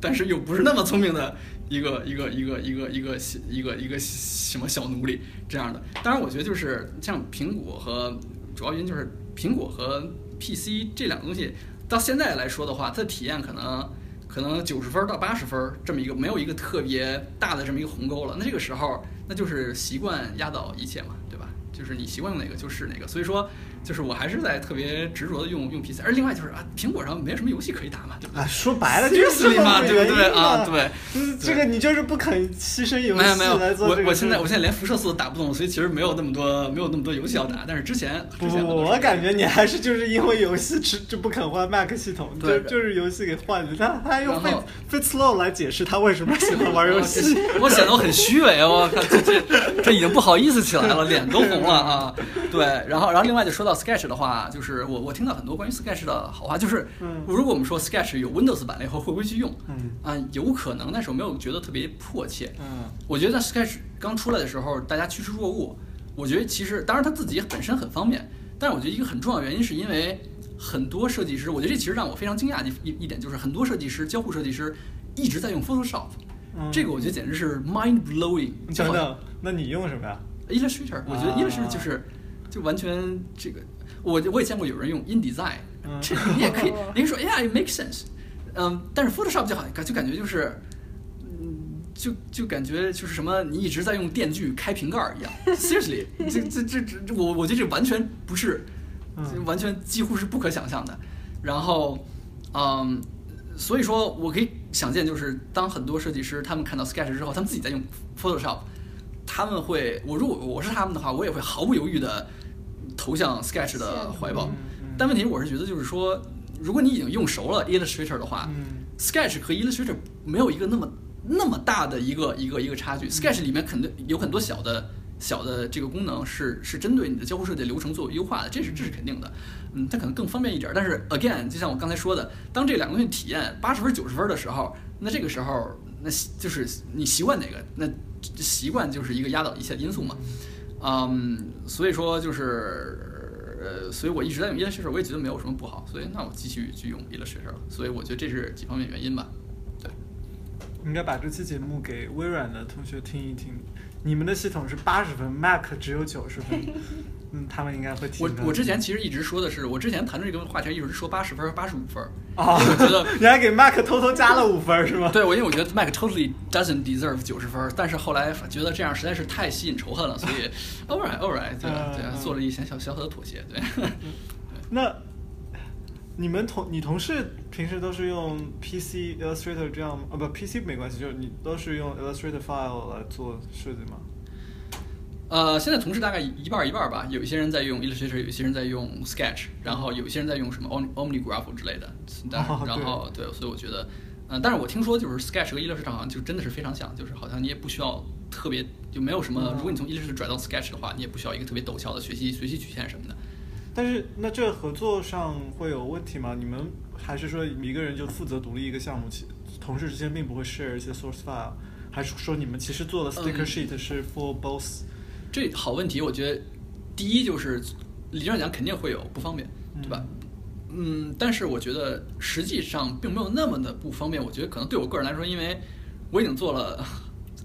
[SPEAKER 3] 但是又不是那么聪明的一个一个一个一个一个一个一个什么小奴隶这样的。当然，我觉得就是像苹果和主要原因就是苹果和 PC 这两个东西，到现在来说的话，它的体验可能可能九十分到八十分这么一个没有一个特别大的这么一个鸿沟了。那这个时候，那就是习惯压倒一切嘛，对吧？就是你习惯用哪个就是哪个。所以说，就是我还是在特别执着的用用 PC，而另外就是啊，苹果上没什么游戏可以打嘛，对不对？
[SPEAKER 1] 啊，说白了就是
[SPEAKER 3] 嘛，对不对啊？对，
[SPEAKER 1] 这个你就是不肯牺牲游戏
[SPEAKER 3] 没有没有，我我现在我现在连辐射四都打不动，所以其实没有那么多没有那么多游戏要打。但是之前
[SPEAKER 1] 不不不，
[SPEAKER 3] 之前
[SPEAKER 1] 我感觉你还是就是因为游戏吃就不肯换 Mac 系统，就
[SPEAKER 3] 对
[SPEAKER 1] 就是游戏给换的。他他用
[SPEAKER 3] 然
[SPEAKER 1] Fit
[SPEAKER 3] 后
[SPEAKER 1] Fitslow 来解释他为什么喜欢玩游戏。(laughs)
[SPEAKER 3] 我显得我很虚伪，我靠，这这这已经不好意思起来了，脸都红了啊！对，然后然后另外就说到 Sketch 的话，就是我我听到很多关于 Sketch 的好话，就是
[SPEAKER 1] 嗯
[SPEAKER 3] 如果我们说 Sketch 有 Windows 版了以后会不会去用？
[SPEAKER 1] 嗯
[SPEAKER 3] 啊，有可能，但是我没有觉得特别迫切。
[SPEAKER 1] 嗯
[SPEAKER 3] 我觉得在 Sketch 刚出来的时候，大家趋之若鹜。我觉得其实，当然它自己本身很方便，但是我觉得一个很重要的原因是因为很多设计师，我觉得这其实让我非常惊讶的一一点就是，很多设计师、交互设计师一直在用 Photoshop，、
[SPEAKER 1] 嗯，
[SPEAKER 3] 这个我觉得简直是 mind blowing。
[SPEAKER 1] 等等，那你用什么呀
[SPEAKER 3] ？Illustrator，我觉得
[SPEAKER 1] 啊
[SPEAKER 3] Illustrator 就是就完全这个，我我也见过有人用 InDesign，
[SPEAKER 1] 嗯
[SPEAKER 3] 这个你也可以，你可以说 Yeah，it makes sense，嗯，但是 Photoshop 就好，就感觉就是，嗯，就就感觉就是什么，你一直在用电锯开瓶盖儿一样。Seriously，这这这这，我我觉得这完全不是，
[SPEAKER 1] 嗯
[SPEAKER 3] 完全几乎是不可想象的。然后，嗯，所以说我可以想见，就是当很多设计师他们看到 Sketch 之后，他们自己在用 Photoshop，他们会，我如果我是他们的话，我也会毫不犹豫的投向 Sketch 的怀抱。但问题我是觉得，就是说，如果你已经用熟了 Illustrator 的话，
[SPEAKER 1] 嗯
[SPEAKER 3] Sketch 和 Illustrator 没有一个那么那么大的一个一个一个差距。Sketch 里面肯定有很多小的小的这个功能是是针对你的交互设计流程做优化的，这是这是肯定的。嗯，它可能更方便一点。但是 again，就像我刚才说的，当这两个东西体验八十分九十分的时候，那这个时候那习就是你习惯哪个，那习惯就是一个压倒一切的因素嘛。嗯，所以说就是。呃，所以我一直在用 Illustrator，我也觉得没有什么不好，所以那我继续去用 Illustrator 了。所以我觉得这是几方面原因吧。对，
[SPEAKER 1] 应该把这期节目给微软的同学听一听。你们的系统是八十分，Mac 只有九十分，嗯，他们应该会听的。
[SPEAKER 3] 我我之前其实一直说的是，我之前谈这个话题一直说八十分、八十五分，
[SPEAKER 1] 啊，
[SPEAKER 3] 哦我觉得 (laughs)
[SPEAKER 1] 你还给 Mac 偷偷加了五分是吗？
[SPEAKER 3] 对我，因为我觉得 Mac totally doesn't deserve 九十分，但是后来觉得这样实在是太吸引仇恨了，所以 (laughs) all right all right，对
[SPEAKER 1] 嗯
[SPEAKER 3] 对，
[SPEAKER 1] 嗯
[SPEAKER 3] 做了一些小小小的妥协，对。(laughs)
[SPEAKER 1] 那你们同你同事平时都是用 PC Illustrator 这样吗啊？不，PC 没关系，就是你都是用 Illustrator file 来做设计吗？
[SPEAKER 3] 呃，现在同事大概一半儿一半儿吧，有一些人在用 Illustrator，有一些人在用 Sketch，然后有一些人在用什么 Om OmniGraph 之类的，但是
[SPEAKER 1] 哦
[SPEAKER 3] 然后对，所以我觉得，嗯、但是我听说就是 Sketch 和 Illustrator 好像就真的是非常像，就是好像你也不需要特别，就没有什么，
[SPEAKER 1] 嗯
[SPEAKER 3] 如果你从 Illustrator 转到 Sketch 的话，你也不需要一个特别陡峭的学习学习曲线什么的。
[SPEAKER 1] 但是那这合作上会有问题吗？你们还是说一个人就负责独立一个项目，其同事之间并不会 share 一些 source file，还是说你们其实做的 sticker
[SPEAKER 3] 嗯
[SPEAKER 1] sheet 是 for both？
[SPEAKER 3] 这好问题，我觉得第一就是理论上讲肯定会有不方便，对吧？嗯，但是我觉得实际上并没有那么的不方便。我觉得可能对我个人来说，因为我已经做了，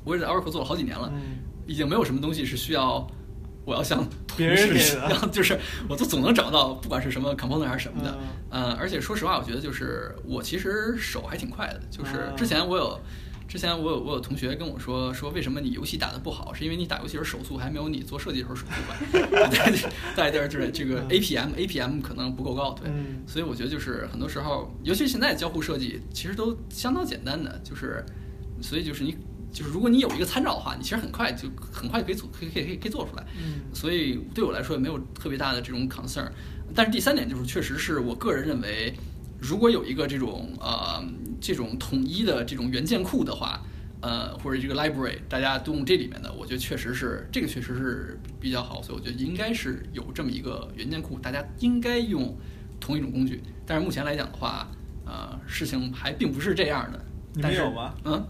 [SPEAKER 3] 我也在 Oracle 做了好几年了，
[SPEAKER 1] 嗯
[SPEAKER 3] 已经没有什么东西是需要我要向 (laughs) 同
[SPEAKER 1] 别人
[SPEAKER 3] 事
[SPEAKER 1] 给的 (laughs)
[SPEAKER 3] 就是我都总能找到，不管是什么 component 还是什么的。
[SPEAKER 1] 嗯
[SPEAKER 3] 呃，而且说实话，我觉得就是我其实手还挺快的，就是
[SPEAKER 1] 啊
[SPEAKER 3] 之前我有。之前我有我有同学跟我说说为什么你游戏打得不好，是因为你打游戏时候手速还没有你做设计的时候手速快。(laughs) 再再就是这个
[SPEAKER 1] 嗯
[SPEAKER 3] APM APM 可能不够高，对，
[SPEAKER 1] 嗯
[SPEAKER 3] 所以我觉得就是很多时候，尤其现在交互设计其实都相当简单的，就是所以就是你就是如果你有一个参照的话，你其实很快就很快就可以做可以可以可以可以做出来。
[SPEAKER 1] 嗯
[SPEAKER 3] 所以对我来说也没有特别大的这种 concern。但是第三点就是，确实是我个人认为，如果有一个这种呃这种统一的这种元件库的话，呃或者这个 library 大家都用这里面的，我觉得确实是这个确实是比较好，所以我觉得应该是有这么一个元件库，大家应该用同一种工具。但是目前来讲的话，呃事情还并不是这样的。
[SPEAKER 1] 你
[SPEAKER 3] 但是
[SPEAKER 1] 们有吗？
[SPEAKER 3] 嗯，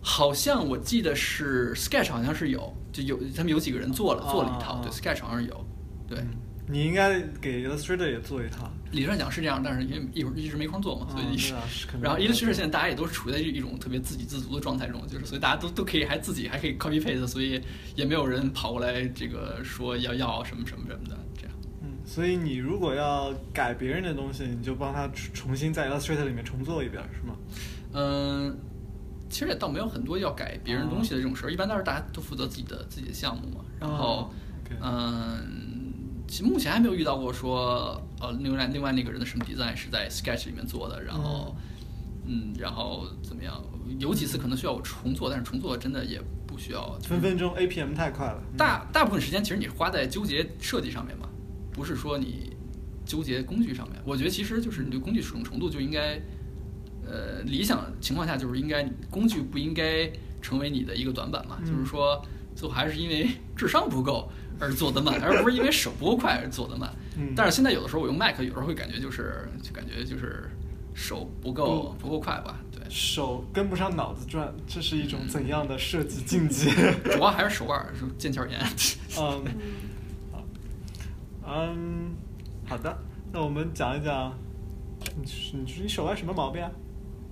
[SPEAKER 3] 好像我记得是 Sketch 好像是有，就有他们有几个人做了做了一套，
[SPEAKER 1] 啊
[SPEAKER 3] 对 Sketch 好像是有，对，
[SPEAKER 1] 嗯你应该给 Illustrator 也做一套。
[SPEAKER 3] 理论上讲是这样，但是因为一会儿一直没空做嘛，所以、
[SPEAKER 1] 啊啊是 (laughs)
[SPEAKER 3] 然后 Illustrator 现在大家也都是处在一种特别自给自足的状态中，就是所以大家都都可以还自己还可以 copy paste，所以也没有人跑过来这个说要要什么什么什么的这样。
[SPEAKER 1] 嗯，所以你如果要改别人的东西，你就帮他重重新在 Illustrator 里面重做一遍，是吗？
[SPEAKER 3] 嗯，其实也倒没有很多要改别人东西的这种事
[SPEAKER 1] 哦
[SPEAKER 3] 儿，一般都是大家都负责自己的自己的项目嘛。然后嗯，目前还没有遇到过说，呃，另外另外那个人的什么 design 是在 Sketch 里面做的，然后，嗯，然后怎么样？有几次可能需要我重做，但是重做真的也不需要。
[SPEAKER 1] 分分钟 APM 太快了。嗯
[SPEAKER 3] 大大部分时间其实你花在纠结设计上面嘛，不是说你纠结工具上面。我觉得其实就是你对工具使用程度就应该，呃，理想情况下就是应该工具不应该成为你的一个短板嘛，
[SPEAKER 1] 嗯
[SPEAKER 3] 就是说最后还是因为智商不够而做得慢，而不是因为手不够快而做得慢。
[SPEAKER 1] 嗯
[SPEAKER 3] 但是现在有的时候我用 Mac，有时候会感觉就是就感觉就是手不够不够快吧，对。
[SPEAKER 1] 手跟不上脑子转，这是一种怎样的设计境 (laughs) 界？
[SPEAKER 3] 主要还是手腕儿，是腱鞘炎。
[SPEAKER 1] 嗯，好，嗯，好的，那我们讲一讲，你是你是你手腕什么毛病啊？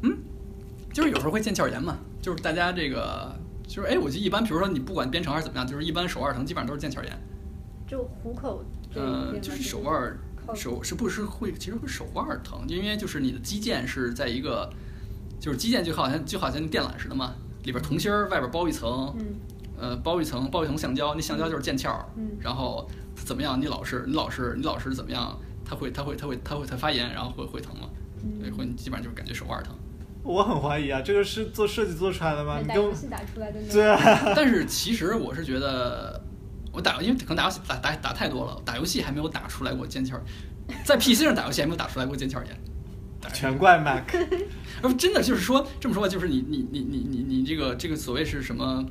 [SPEAKER 3] 嗯就是有时候会腱鞘炎嘛，就是大家这个就是哎，我记得一般，比如说你不管编程还是怎么样，就是一般手腕疼基本上都是腱鞘炎。
[SPEAKER 2] 就虎口
[SPEAKER 3] 呃，就是手腕儿手是不是会其实会手腕儿疼，因为就是你的肌腱是在一个就是肌腱就好像就好像电缆似的嘛，里边铜芯儿，外边包一层，
[SPEAKER 2] 嗯
[SPEAKER 3] 呃，包一层包一层橡胶，那橡胶就是腱鞘，
[SPEAKER 2] 嗯
[SPEAKER 3] 然后怎么样？你老是你老是你老是怎么样？它会它会它会它会它发炎，然后会会疼嘛？对，
[SPEAKER 2] 嗯，
[SPEAKER 3] 会基本上就是感觉手腕疼。
[SPEAKER 1] 我很怀疑啊，这个是做设计做出来的吗？你
[SPEAKER 2] 打游戏打出来的
[SPEAKER 1] 对。啊，(laughs) (laughs)
[SPEAKER 3] 但是其实我是觉得，我打因为可能打游戏打打打太多了，打游戏还没有打出来过腱鞘儿，在 PC 上打游戏还没有打出来过腱鞘炎。大概是
[SPEAKER 1] 全怪 Mac。(laughs)
[SPEAKER 3] 而真的就是说，这么说吧，就是你你你你你你这个这个所谓是什么？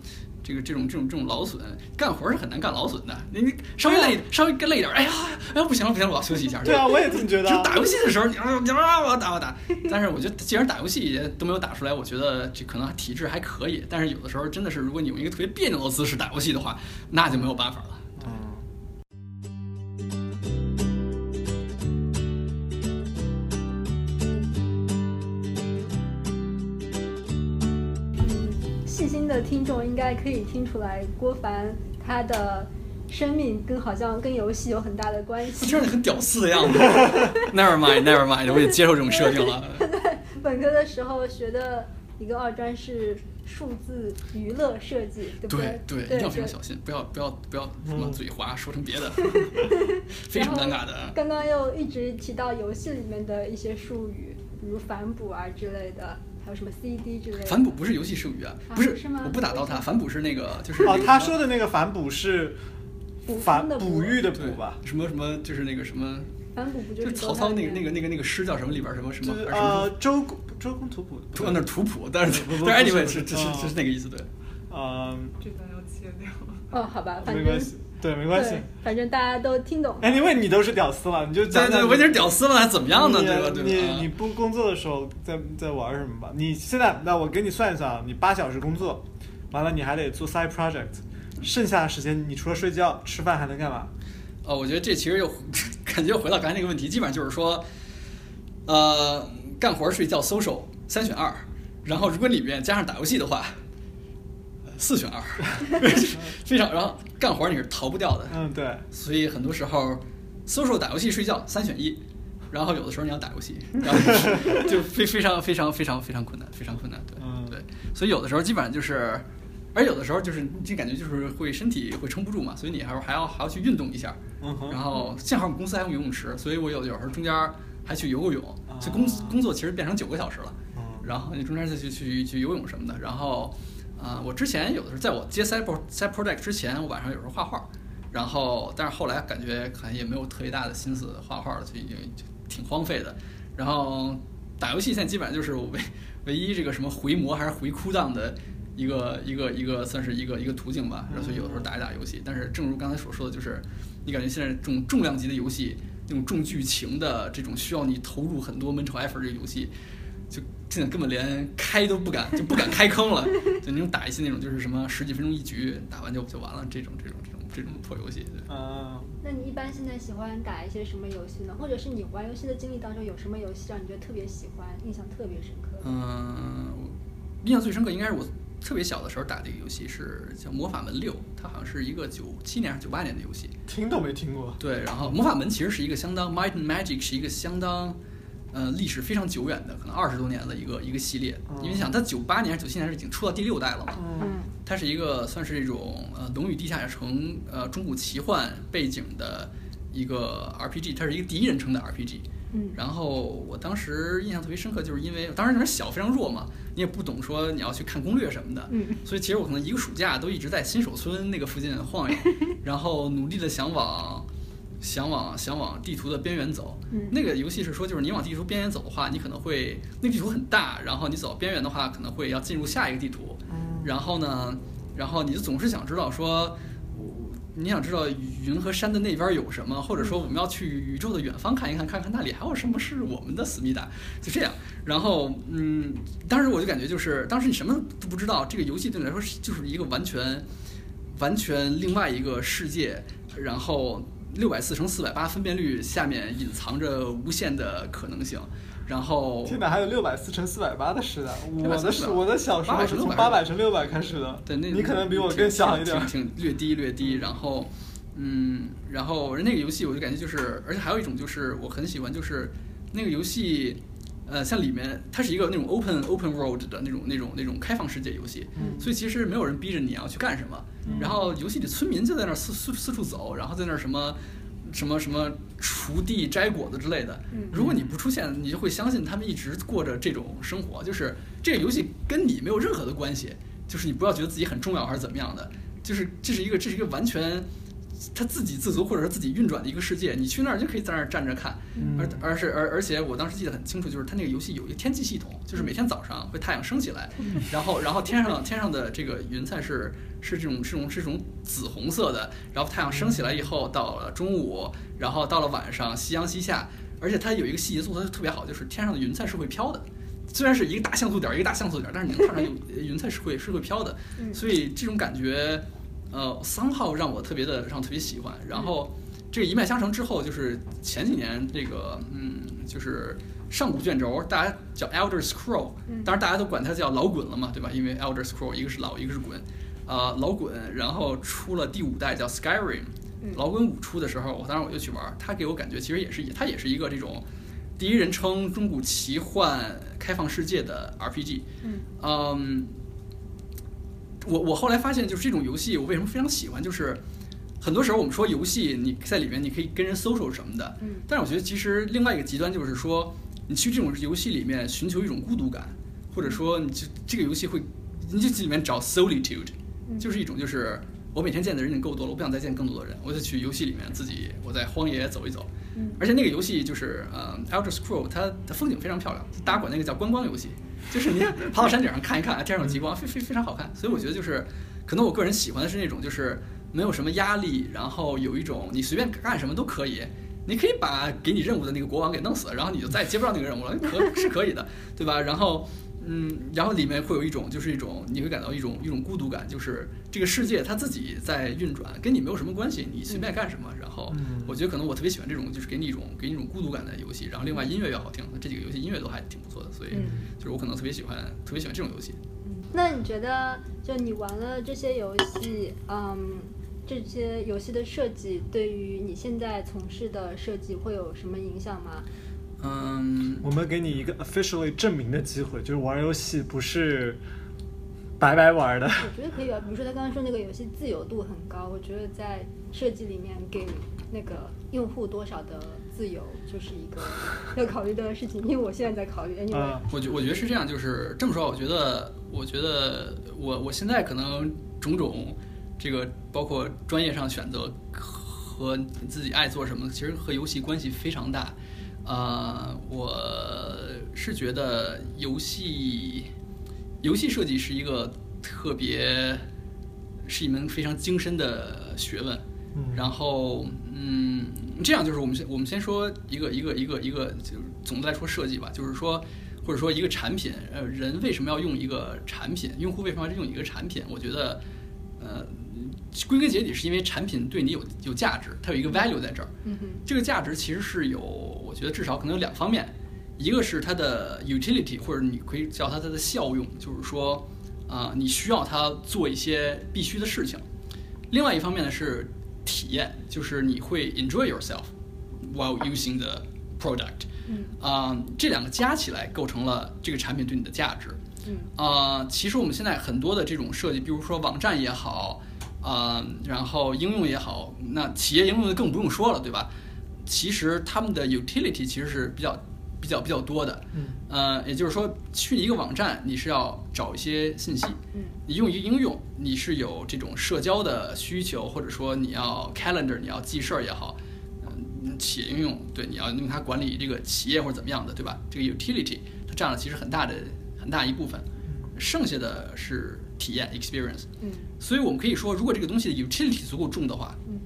[SPEAKER 3] 这个这种这种这种劳损，干活是很难干劳损的。你你稍微累稍微累一点，哎呀哎呀不行了不行了，我要休息一下。
[SPEAKER 1] 对啊，我也这么觉得啊。
[SPEAKER 3] 就打游戏的时候，你啊你啊我要打我打。但是我觉得，既然打游戏都没有打出来，我觉得这可能体质还可以。但是有的时候真的是，如果你用一个特别别扭的姿势打游戏的话，那就没有办法了。
[SPEAKER 2] 的听众应该可以听出来，郭凡他的生命跟好像跟游戏有很大的关系。
[SPEAKER 3] 听着你很屌丝的样子。(laughs) Never mind，Never mind，我也接受这种设定了。
[SPEAKER 2] 对 (laughs) 本科的时候学的一个二专是数字娱乐设计，对不
[SPEAKER 3] 对
[SPEAKER 2] 对
[SPEAKER 3] 对，一定要非常小心，不要不要不要什么
[SPEAKER 1] 嗯
[SPEAKER 3] 嘴滑说成别的，(laughs) 非常尴尬的。
[SPEAKER 2] 刚刚又一直提到游戏里面的一些术语，比如反哺啊之类的，还有什么 CD 之类的。
[SPEAKER 3] 反哺不是游戏术语啊，
[SPEAKER 2] 啊
[SPEAKER 3] 不是
[SPEAKER 2] 是吗
[SPEAKER 3] 我不打到他，反哺是那个就是
[SPEAKER 1] 哦他说的那个反哺是反哺育的哺吧？
[SPEAKER 3] 什么什么就是那个什么，
[SPEAKER 2] 反哺不
[SPEAKER 3] 就曹操那个那个那个那个诗叫什么里边什么什么
[SPEAKER 1] 呃，周公周公吐哺，
[SPEAKER 3] 图那是图谱，但是
[SPEAKER 1] 不不
[SPEAKER 3] 但是
[SPEAKER 1] 不
[SPEAKER 3] anyway
[SPEAKER 1] 是
[SPEAKER 3] 是是那个意思对。
[SPEAKER 1] 嗯，
[SPEAKER 4] 这段要切掉。
[SPEAKER 2] 哦，好吧，反正
[SPEAKER 1] 没关系，对，没关系。，
[SPEAKER 2] 反正大家都听懂。
[SPEAKER 1] 哎，因为你都是屌丝了，你就
[SPEAKER 3] 对
[SPEAKER 1] 讲讲
[SPEAKER 3] 对，我已经是屌丝了，还怎么样呢？对吧？对吧？
[SPEAKER 1] 你你不工作的时候在在玩什么吧？你现在那我给你算一算啊，你八小时工作，完了你还得做 side project，剩下的时间你除了睡觉、吃饭还能干嘛？
[SPEAKER 3] 哦，我觉得这其实又 (laughs) 感觉又回到刚才那个问题，基本上就是说，呃，干活、睡觉、social 三选二，然后如果里面加上打游戏的话，呃四选二，非常，然后干活你是逃不掉的，
[SPEAKER 1] 嗯，对，
[SPEAKER 3] 所以很多时候 social 打游戏、睡觉三选一，然后有的时候你要打游戏，然后就就非非常非常非常非常困难，非常困难，对、
[SPEAKER 1] 嗯
[SPEAKER 3] 对，所以有的时候基本上就是。而有的时候就是就感觉就是会身体会撑不住嘛，所以你还要还要还要去运动一下，然后幸好我们公司还有游泳池，所以我有有时候中间还去游过泳，
[SPEAKER 1] 啊
[SPEAKER 3] 所以工工作其实变成九个小时了。
[SPEAKER 1] 嗯
[SPEAKER 3] 然后你中间再去去去游泳什么的。然后，啊、我之前有的时候在我接 side pro side project 之前，我晚上有时候画画，然后但是后来感觉可能也没有特别大的心思画画了，就已经就挺荒废的。然后打游戏现在基本上就是我唯唯一这个什么回魔还是回哭档的。一个一个一个算是一个一个途径吧，然后所以有的时候打一打游戏，但是正如刚才所说的，就是你感觉现在这种重量级的游戏，那种重剧情的这种需要你投入很多 mental effort 这个游戏，就现在根本连开都不敢，就不敢开坑了。(laughs) 就那种打一些那种就是什么十几分钟一局，打完就就完了这种这种这种这种破游戏。对
[SPEAKER 1] 嗯，
[SPEAKER 2] 那你一般现在喜欢打一些什么游戏呢？或者是你玩游戏的经历当中有什么游戏让你觉得特别喜欢、印象特别深刻的？
[SPEAKER 3] 嗯，印象最深刻应该是我特别小的时候打的一个游戏，是叫《魔法门六》，它好像是一个九七年还是九八年的游戏。
[SPEAKER 1] 听都没听过。
[SPEAKER 3] 对，然后魔法门其实是一个相当 Might and Magic 是一个相当呃历史非常久远的，可能二十多年的一个一个系列。因为你想，它九八年还是九七年是已经出到第六代了嘛？它是一个算是这种呃《龙与地下城》呃中古奇幻背景的一个 RPG，它是一个第一人称的 RPG。
[SPEAKER 2] 嗯
[SPEAKER 3] 然后我当时印象特别深刻，就是因为当时那时小，非常弱嘛，你也不懂说你要去看攻略什么的，
[SPEAKER 2] 嗯
[SPEAKER 3] 所以其实我可能一个暑假都一直在新手村那个附近晃悠，(laughs) 然后努力的想往想往想往地图的边缘走。
[SPEAKER 2] 嗯
[SPEAKER 3] 那个游戏是说，就是你往地图边缘走的话，你可能会那个地图很大，然后你走到边缘的话，可能会要进入下一个地图。
[SPEAKER 1] 嗯
[SPEAKER 3] 然后呢，然后你就总是想知道说，我你想知道云和山的那边有什么，或者说我们要去宇宙的远方看一看，看看那里还有什么是我们的思密达，就这样。然后，嗯，当时我就感觉就是，当时你什么都不知道，这个游戏对你来说是就是一个完全完全另外一个世界，然后六百四乘四百八分辨率下面隐藏着无限的可能性。然后
[SPEAKER 1] 天哪，还有六百四乘四百八的时代，我的是我的小时候
[SPEAKER 3] 800
[SPEAKER 1] 是从
[SPEAKER 3] 600
[SPEAKER 1] 八百乘六百开始的。
[SPEAKER 3] 对，那
[SPEAKER 1] 你可能比我更小一点
[SPEAKER 3] 挺略低略低。然后，嗯，然后那个游戏我就感觉就是，而且还有一种就是我很喜欢，就是那个游戏呃，像里面它是一个那种 open open world 的那种那种那种开放世界游戏，
[SPEAKER 1] 嗯
[SPEAKER 3] 所以其实没有人逼着你要去干什么。然后游戏里村民就在那儿四四四处走，然后在那儿什么什么什么锄地摘果子之类的。
[SPEAKER 2] 嗯
[SPEAKER 3] 如果你不出现，你就会相信他们一直过着这种生活，就是这个游戏跟你没有任何的关系，就是你不要觉得自己很重要还是怎么样的，就是这是一个这是一个完全。他自给自足，或者是自己运转的一个世界，你去那儿就可以在那儿站着看，
[SPEAKER 1] 嗯。
[SPEAKER 3] 而而是而而且我当时记得很清楚，就是它那个游戏有一个天气系统，就是每天早上会太阳升起来，然后然后天上天上的这个云彩是是这种这种是这种紫红色的，然后太阳升起来以后到了中午，然后到了晚上夕阳西下，而且它有一个细节做的特别好，就是天上的云彩是会飘的。虽然是一个大像素点儿一个大像素点儿，但是你能看上有云彩是会是会飘的，
[SPEAKER 2] 嗯。
[SPEAKER 3] 所以这种感觉，呃，三号让我特别的让我特别喜欢。然后这个一脉相承之后，就是前几年这个嗯，就是上古卷轴，大家叫 Elder Scroll，
[SPEAKER 2] 嗯。
[SPEAKER 3] 当然大家都管它叫老滚了嘛，对吧？因为 Elder Scroll 一个是老，一个是滚，呃，老滚，然后出了第五代叫 Skyrim，
[SPEAKER 2] 嗯。
[SPEAKER 3] 老滚五出的时候，我当时我就去玩儿，它给我感觉其实也是它也是一个这种第一人称中古奇幻开放世界的 RPG，
[SPEAKER 2] 嗯。
[SPEAKER 3] 嗯，我我后来发现，就是这种游戏，我为什么非常喜欢，就是很多时候我们说游戏，你在里面你可以跟人 social 什么的，
[SPEAKER 2] 嗯
[SPEAKER 3] 但是我觉得其实另外一个极端就是说，你去这种游戏里面寻求一种孤独感，或者说你就这个游戏会，你就去里面找 solitude，
[SPEAKER 2] 嗯
[SPEAKER 3] 就是一种就是我每天见的人已经够多了，我不想再见更多的人，我就去游戏里面自己我在荒野走一走，
[SPEAKER 2] 嗯。
[SPEAKER 3] 而且那个游戏就是呃《Elder Scroll》，它的风景非常漂亮，大家管那个叫观光游戏，就是你爬到山顶上看一看，天上有极光，非非非常好看。所以我觉得就是，可能我个人喜欢的是那种就是没有什么压力，然后有一种你随便干什么都可以。你可以把给你任务的那个国王给弄死，然后你就再也接不到那个任务了，可是可以的，对吧？然后，嗯，然后里面会有一种就是一种你会感到一种一种孤独感，就是这个世界它自己在运转，跟你没有什么关系，你随便干什么。然后
[SPEAKER 1] 嗯
[SPEAKER 3] 我觉得可能我特别喜欢这种就是给你一种给你一种孤独感的游戏，然后另外音乐也好听，这几个游戏音乐都还挺不错的，所以
[SPEAKER 2] 嗯
[SPEAKER 3] 就是我可能特别喜欢特别喜欢这种游戏。
[SPEAKER 2] 那你觉得，就你玩了这些游戏，嗯，这些游戏的设计对于你现在从事的设计会有什么影响吗？
[SPEAKER 3] 嗯，
[SPEAKER 1] 我们给你一个 officially 证明的机会，就是玩游戏不是白白玩的。
[SPEAKER 2] 我觉得可以啊，比如说他刚刚说那个游戏自由度很高，我觉得在设计里面给那个用户多少的自由，就是一个 (laughs) 要考虑的事情。因为我现在在考虑，因为
[SPEAKER 1] 啊
[SPEAKER 3] 我觉我觉得是这样，就是这么说，我觉得我觉得我我现在可能种种这个包括专业上选择和自己爱做什么，其实和游戏关系非常大。呃，我是觉得游戏游戏设计是一个特别是一门非常精深的学问。
[SPEAKER 1] 嗯
[SPEAKER 3] 然后，嗯，这样就是我们先我们先说一个一个一个一个，就是总的来说设计吧，就是说或者说一个产品，呃，人为什么要用一个产品？用户为什么要用一个产品？我觉得，呃，归根结底是因为产品对你有有价值，它有一个 value 在这儿。
[SPEAKER 2] 嗯哼，
[SPEAKER 3] 这个价值其实是有，我觉得至少可能有两方面，一个是它的 utility，或者你可以叫它它的效用，就是说，啊、你需要它做一些必须的事情。另外一方面呢是体验，就是你会 enjoy yourself while using the product。
[SPEAKER 2] 嗯
[SPEAKER 3] 啊、这两个加起来构成了这个产品对你的价值。
[SPEAKER 2] 嗯
[SPEAKER 3] 啊、其实我们现在很多的这种设计，比如说网站也好，啊、然后应用也好，那企业应用的更不用说了，对吧？其实他们的 utility 其实是比较比较比较多的。
[SPEAKER 1] 嗯
[SPEAKER 3] 呃，也就是说，去一个网站，你是要找一些信息；
[SPEAKER 2] 嗯
[SPEAKER 3] 你用一个应用，你是有这种社交的需求，或者说你要 calendar，你要记事儿也好，嗯，企业应用，对，你要用它管理这个企业或者怎么样的，对吧？这个 utility 它占了其实很大的很大一部分，剩下的是体验 experience。
[SPEAKER 2] 嗯
[SPEAKER 3] 所以我们可以说，如果这个东西的 utility 足够重的话，
[SPEAKER 2] 嗯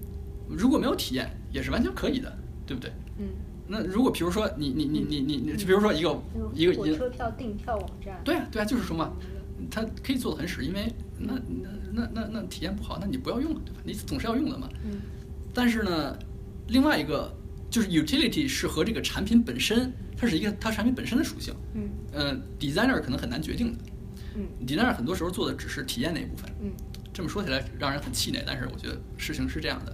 [SPEAKER 3] 如果没有体验也是完全可以的，对不对？
[SPEAKER 2] 嗯，
[SPEAKER 3] 那如果比如说你你你你你你，就比如说一个一个
[SPEAKER 2] 火
[SPEAKER 3] 一个，
[SPEAKER 2] 车票订票网站，
[SPEAKER 3] 对啊对啊，就是说嘛，它可以做的很屎，因为那那那那那体验不好，那你不要用了，对吧？你总是要用的嘛。
[SPEAKER 2] 嗯
[SPEAKER 3] 但是呢，另外一个就是 utility 是和这个产品本身，它是一个它产品本身的属性。
[SPEAKER 2] 嗯
[SPEAKER 3] 呃，designer 可能很难决定的
[SPEAKER 2] 嗯
[SPEAKER 3] ，designer 很多时候做的只是体验那一部分。
[SPEAKER 2] 嗯
[SPEAKER 3] 这么说起来让人很气馁，但是我觉得事情是这样的。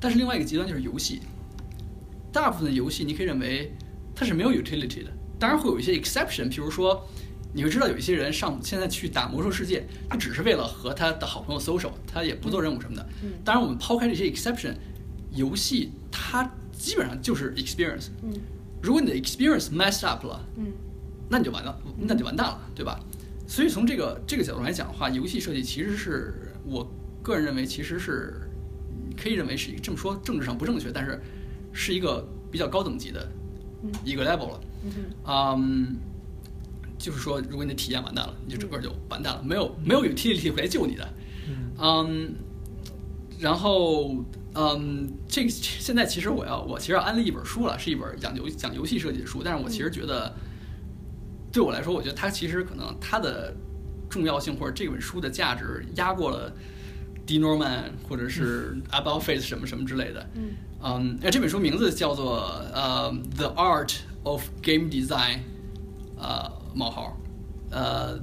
[SPEAKER 3] 但是另外一个极端就是游戏，大部分的游戏你可以认为它是没有 utility 的，当然会有一些 exception，比如说，你会知道有一些人上现在去打魔兽世界，他只是为了和他的好朋友 social，他也不做任务什么的。
[SPEAKER 2] 嗯
[SPEAKER 3] 当然，我们抛开这些 exception，游戏它基本上就是 experience。
[SPEAKER 2] 嗯
[SPEAKER 3] 如果你的 experience messed up 了，
[SPEAKER 2] 嗯
[SPEAKER 3] 那你就完了，那你就完蛋了，对吧？所以从这个这个角度来讲的话，游戏设计其实是我个人认为其实是嗯可以认为是一个这么说政治上不正确，但是是一个比较高等级的
[SPEAKER 2] 嗯
[SPEAKER 3] 一个 level 了。
[SPEAKER 2] 嗯
[SPEAKER 3] 就是说，如果你的体验完蛋了，你就整个就完蛋了，没有没有 utility 来救你的。嗯，然后嗯，这个现在其实我要我其实要安利一本书了，是一本讲游讲游戏设计的书，但是我其实觉得，对我来说，我觉得它其实可能它的重要性或者这本书的价值压过了 D Norman 或者是 About Face 什么什么之类的。
[SPEAKER 2] 嗯
[SPEAKER 3] 嗯，那这本书名字叫做呃《The Art of Game Design》，呃，冒号，呃，《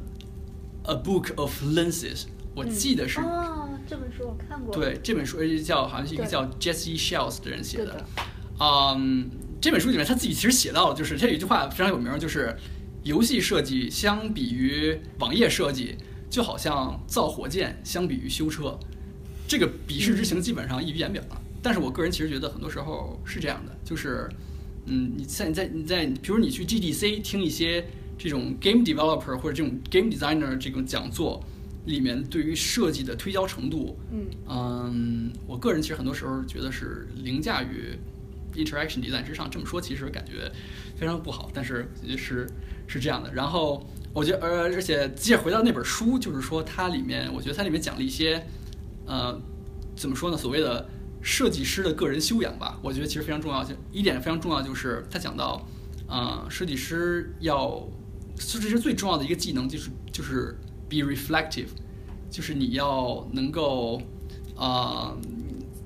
[SPEAKER 3] A Book of Lenses》，我记得是、
[SPEAKER 2] 哦，这本书我看过。
[SPEAKER 3] 对这本书呃叫好像是一个叫 Jesse Shells 的人写的。嗯，这本书里面他自己其实写到了，就是他有一句话非常有名，就是游戏设计相比于网页设计，就好像造火箭相比于修车，这个鄙视之情基本上溢于言表了。但是我个人其实觉得很多时候是这样的，就是，嗯，你在你在你在，比如你去 GDC 听一些这种 game developer 或者这种 game designer 这种讲座，里面对于设计的推销程度，
[SPEAKER 2] 嗯
[SPEAKER 3] 嗯，我个人其实很多时候觉得是凌驾于 interaction 底在之上。这么说其实感觉非常不好，但是是是这样的。然后我觉得，呃，而且接着回到那本书，就是说它里面，我觉得它里面讲了一些，呃，怎么说呢？所谓的设计师的个人修养吧，我觉得其实非常重要。就一点非常重要，就是他讲到，呃，设计师要，设计师最重要的一个技能就是就是 be reflective，就是你要能够，啊、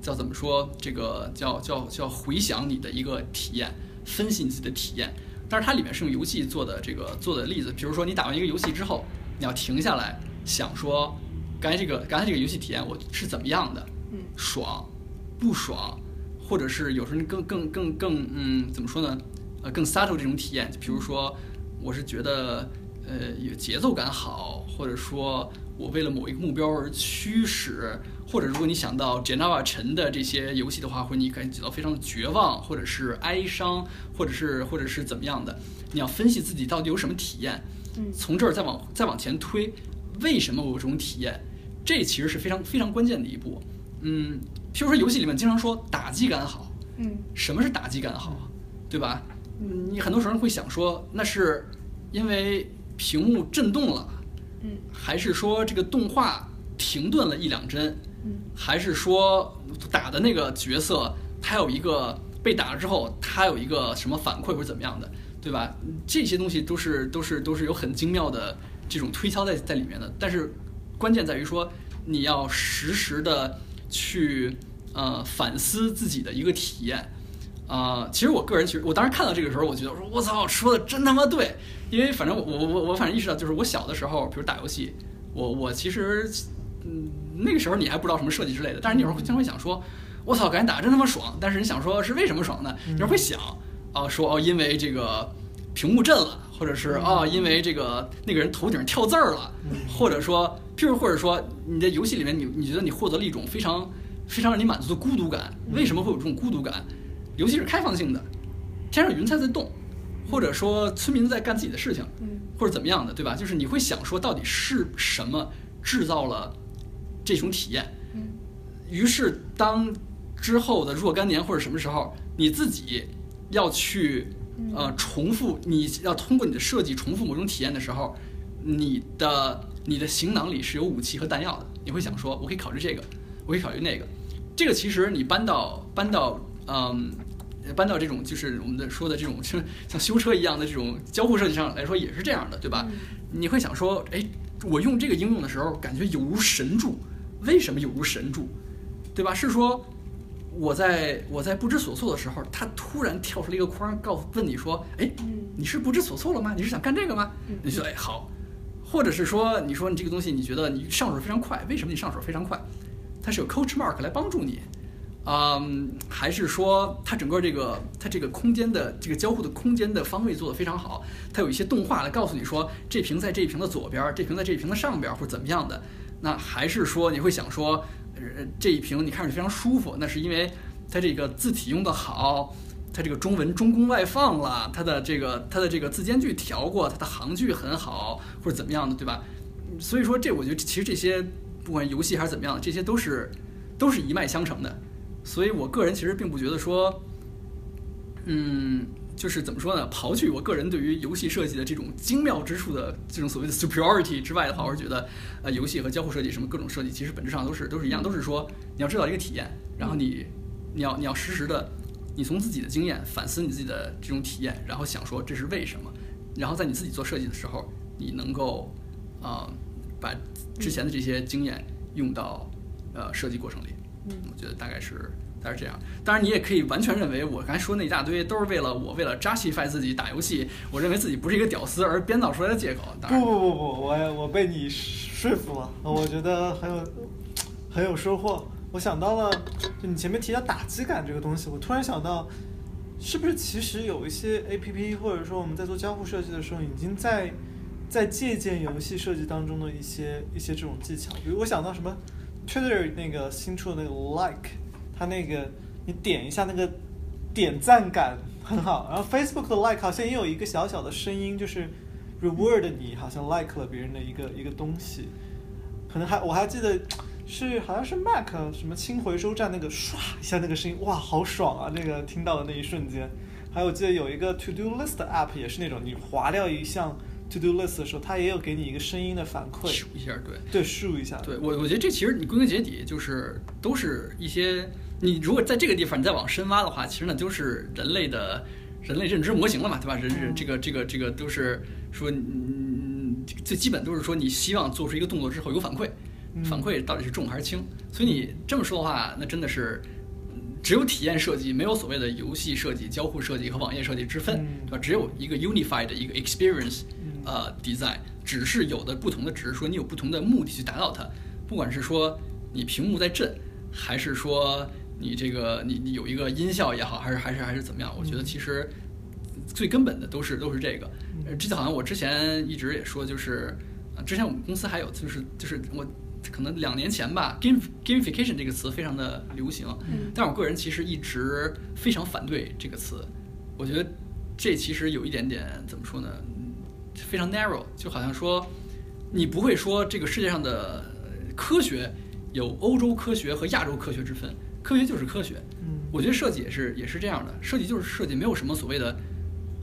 [SPEAKER 3] 叫怎么说？这个叫叫叫回想你的一个体验，分析你自己的体验。但是它里面是用游戏做的这个做的例子，比如说你打完一个游戏之后，你要停下来想说，刚才这个刚才这个游戏体验我是怎么样的，
[SPEAKER 2] 嗯
[SPEAKER 3] 爽，不爽，或者是有时候更更更更嗯怎么说呢？呃，更 subtle 这种体验，比如说我是觉得呃有节奏感好，或者说我为了某一个目标而驱使，或者如果你想到 Genova 城的这些游戏的话，会你感觉到非常的绝望，或者是哀伤，或者是或者是怎么样的，你要分析自己到底有什么体验，
[SPEAKER 2] 嗯
[SPEAKER 3] 从这儿再往再往前推，为什么我有这种体验？这其实是非常非常关键的一步。嗯，譬如说游戏里面经常说打击感好，
[SPEAKER 2] 嗯
[SPEAKER 3] 什么是打击感好啊？对吧？嗯，你很多时候会想说，那是因为屏幕震动了，
[SPEAKER 2] 嗯
[SPEAKER 3] 还是说这个动画停顿了一两帧，
[SPEAKER 2] 嗯
[SPEAKER 3] 还是说打的那个角色他有一个被打了之后，他有一个什么反馈或者怎么样的，对吧？这些东西都是都是都是有很精妙的这种推敲在在里面的。但是关键在于说，你要实时的去呃反思自己的一个体验。啊、其实我个人其实我当时看到这个时候，我觉得我说我操，说的真他妈对，因为反正我我我我反正意识到，就是我小的时候，比如打游戏，我我其实嗯那个时候你还不知道什么设计之类的，但是你有时候经常会想说，我操，感觉打得真他妈爽，但是你想说是为什么爽呢？有时候会想啊、说哦因为这个屏幕震了，或者是啊、因为这个那个人头顶跳字儿了，或者说譬如或者说你在游戏里面你你觉得你获得了一种非常非常让你满足的孤独感，为什么会有这种孤独感？游戏是开放性的，天上有云彩在动，或者说村民在干自己的事情，
[SPEAKER 2] 嗯
[SPEAKER 3] 或者怎么样的，对吧？就是你会想说，到底是什么制造了这种体验？
[SPEAKER 2] 嗯
[SPEAKER 3] 于是当之后的若干年或者什么时候，你自己要去呃重复，你要通过你的设计重复某种体验的时候，你的你的行囊里是有武器和弹药的。你会想说，我可以考虑这个，我可以考虑那个。这个其实你搬到搬到嗯。搬到这种就是我们的说的这种像 (laughs) 像修车一样的这种交互设计上来说也是这样的，对吧？你会想说，哎，我用这个应用的时候，感觉有如神助。为什么有如神助？对吧？是说我在我在不知所措的时候，它突然跳出了一个框，告诉问你说，哎，
[SPEAKER 2] 嗯
[SPEAKER 3] 你是不知所措了吗？你是想干这个吗？
[SPEAKER 2] 嗯
[SPEAKER 3] 你说，哎，好。或者是说，你说你这个东西，你觉得你上手非常快，为什么你上手非常快？它是有 coach mark 来帮助你。嗯，还是说它整个这个它这个空间的这个交互的空间的方位做得非常好，它有一些动画来告诉你说这屏在这一屏的左边，这屏在这一屏的上边或者怎么样的？那还是说你会想说，呃，这一屏你看着非常舒服，那是因为它这个字体用的好，它这个中文中宫外放了，它的这个它的这个字间距调过，它的行距很好或者怎么样的，对吧？所以说这我觉得其实这些不管游戏还是怎么样，这些都是都是一脉相承的。所以我个人其实并不觉得说，嗯，就是怎么说呢？刨去我个人对于游戏设计的这种精妙之处的这种所谓的 superiority 之外的话，我是觉得，呃，游戏和交互设计什么各种设计，其实本质上都是都是一样，都是说你要知道一个体验，然后你你要你要实时的，你从自己的经验反思你自己的这种体验，然后想说这是为什么，然后在你自己做设计的时候，你能够啊把之前的这些经验用到呃设计过程里。
[SPEAKER 2] 嗯，
[SPEAKER 3] 我觉得大概是大概是这样。当然，你也可以完全认为我刚才说那一大堆都是为了我为了 justify 自己打游戏，我认为自己不是一个屌丝而编造出来的借口。当然，
[SPEAKER 1] 不不不不，我我被你说服了，我觉得很有很有收获。我想到了，就你前面提到打击感这个东西，我突然想到，是不是其实有一些 A P P 或者说我们在做交互设计的时候，已经在在借鉴游戏设计当中的一些一些这种技巧。比如我想到什么 Twitter 那个新出的那个 Like，它那个你点一下那个点赞感很好，然后 Facebook 的 Like 好像也有一个小小的声音，就是 reward 你好像 like 了别人的一个一个东西，可能还我还记得是好像是 Mac 什么轻回收站那个唰一下那个声音，哇，好爽啊！那个听到的那一瞬间，还有我记得有一个 To Do List 的 app 也是那种你划掉一项 To Do List 的时候，它也有给你一个声音的反馈，
[SPEAKER 3] 咻一下，对。
[SPEAKER 1] 对，咻一下，
[SPEAKER 3] 对我，我觉得这其实你归根结底就是都是一些你如果在这个地方你再往深挖的话，其实呢都是人类的人类认知模型了嘛，对吧？人人这个这个这个都是说，嗯，最基本都是说你希望做出一个动作之后有反馈，
[SPEAKER 1] 嗯
[SPEAKER 3] 反馈到底是重还是轻？所以你这么说的话，那真的是。只有体验设计，没有所谓的游戏设计、交互设计和网页设计之分，
[SPEAKER 1] 嗯
[SPEAKER 3] 对吧？只有一个 unified 的一个 experience，
[SPEAKER 1] 嗯
[SPEAKER 3] 呃，design，只是有的不同的，只是说你有不同的目的去达到它。不管是说你屏幕在震，还是说你这个你你有一个音效也好，还是还是还是怎么样，我觉得其实最根本的都是都是这个。呃，这就好像我之前一直也说，就是呃之前我们公司还有就是就是我可能两年前吧，game gamification 这个词非常的流行，
[SPEAKER 2] 嗯
[SPEAKER 3] 但我个人其实一直非常反对这个词。我觉得这其实有一点点怎么说呢？嗯非常 narrow，就好像说你不会说这个世界上的呃科学有欧洲科学和亚洲科学之分，科学就是科学。
[SPEAKER 1] 嗯。
[SPEAKER 3] 我觉得设计也是也是这样的，设计就是设计，没有什么所谓的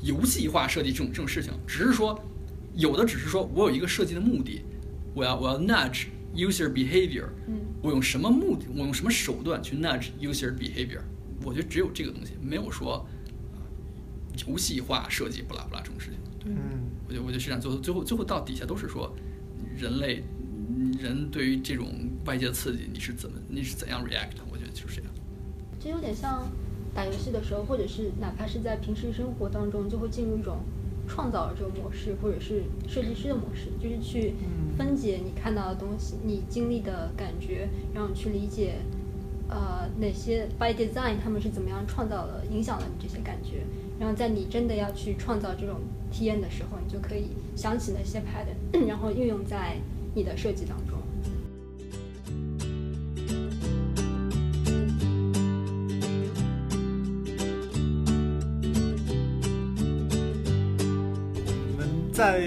[SPEAKER 3] 游戏化设计这种这种事情，只是说有的只是说我有一个设计的目的，我要我要 nudge user behavior，
[SPEAKER 2] 嗯。
[SPEAKER 3] 我用什么目的，我用什么手段去 nudge user behavior，我觉得只有这个东西，没有说呃游戏化设计不拉不拉这种事情。对，
[SPEAKER 1] 嗯
[SPEAKER 3] 我觉得我觉得实际上最后最后最后到底下都是说人类嗯人对于这种外界刺激你是怎么你是怎样 react，的？我觉得就是这样。
[SPEAKER 2] 这有点像打游戏的时候，或者是哪怕是在平时生活当中，就会进入一种创造者模式，或者是设计师的模式，就是去
[SPEAKER 1] 嗯。
[SPEAKER 2] 分解你看到的东西，你经历的感觉，然后去理解，呃，哪些 by design 他们是怎么样创造了、影响了你这些感觉，然后在你真的要去创造这种体验的时候，你就可以想起那些 pattern，(clears throat) 然后运用在你的设计当中。
[SPEAKER 1] 在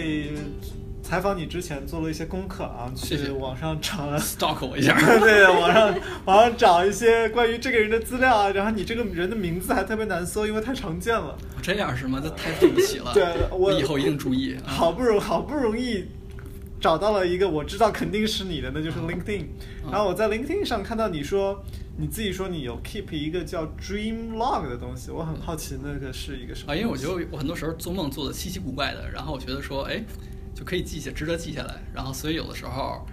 [SPEAKER 1] 采访你之前做了一些功课啊，去网上找了
[SPEAKER 3] stalk 我一下。(laughs)
[SPEAKER 1] 对，网上网上找一些关于这个人的资料啊，然后你这个人的名字还特别难搜，因为太常见了。
[SPEAKER 3] 这样是吗？这太对不起了。(laughs)
[SPEAKER 1] 对我
[SPEAKER 3] 以后一定注意。啊 (laughs)
[SPEAKER 1] 好不容好不容易找到了一个我知道肯定是你的，那就是 LinkedIn。
[SPEAKER 3] 嗯
[SPEAKER 1] 然后我在 LinkedIn 上看到你说你自己说你有 keep 一个叫 Dream Log 的东西，我很好奇那个是一个什么
[SPEAKER 3] 啊，因为我觉得我很多时候做梦做的稀奇古怪的，然后我觉得说，哎，就可以记下，值得记下来。然后所以有的时候，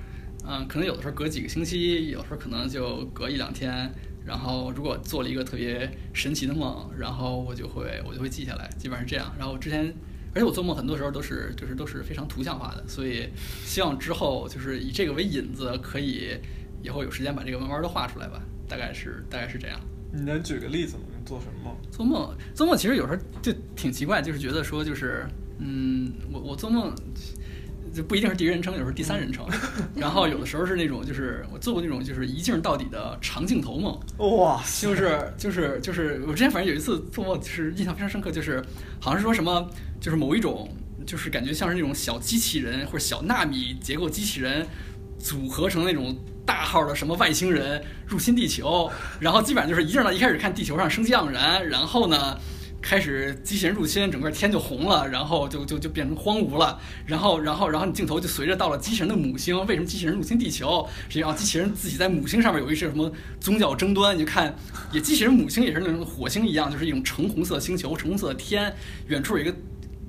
[SPEAKER 3] 嗯，可能有的时候隔几个星期，有时候可能就隔一两天。然后如果做了一个特别神奇的梦，然后我就会我就会记下来，基本上是这样。然后我之前，而且我做梦很多时候都是就是都是非常图像化的，所以希望之后就是以这个为引子，可以以后有时间把这个慢慢的画出来吧。大概是大概是这样。
[SPEAKER 1] 你能举个例子吗？你做什么梦？
[SPEAKER 3] 做梦，做梦其实有时候就挺奇怪，就是觉得说就是，嗯，我我做梦就不一定是第一人称，有时候第三人称，(laughs) 然后有的时候是那种就是我做过那种就是一镜到底的长镜头梦，
[SPEAKER 1] 哇，
[SPEAKER 3] 就是就是就是我之前反正有一次做梦，就是印象非常深刻，就是好像是说什么就是某一种就是感觉像是那种小机器人或者小纳米结构机器人组合成那种大号的什么外星人入侵地球，然后基本上就是一镜到一开始看地球上生机盎然，然后呢。开始机器人入侵，整个天就红了，然后就就就变成荒芜了，然后然后然后你镜头就随着到了机器人的母星，为什么机器人入侵地球？实际上机器人自己在母星上面有一些什么宗教争端，你就看也机器人母星也是那种火星一样，就是一种橙红色星球，橙红色的天，远处有一个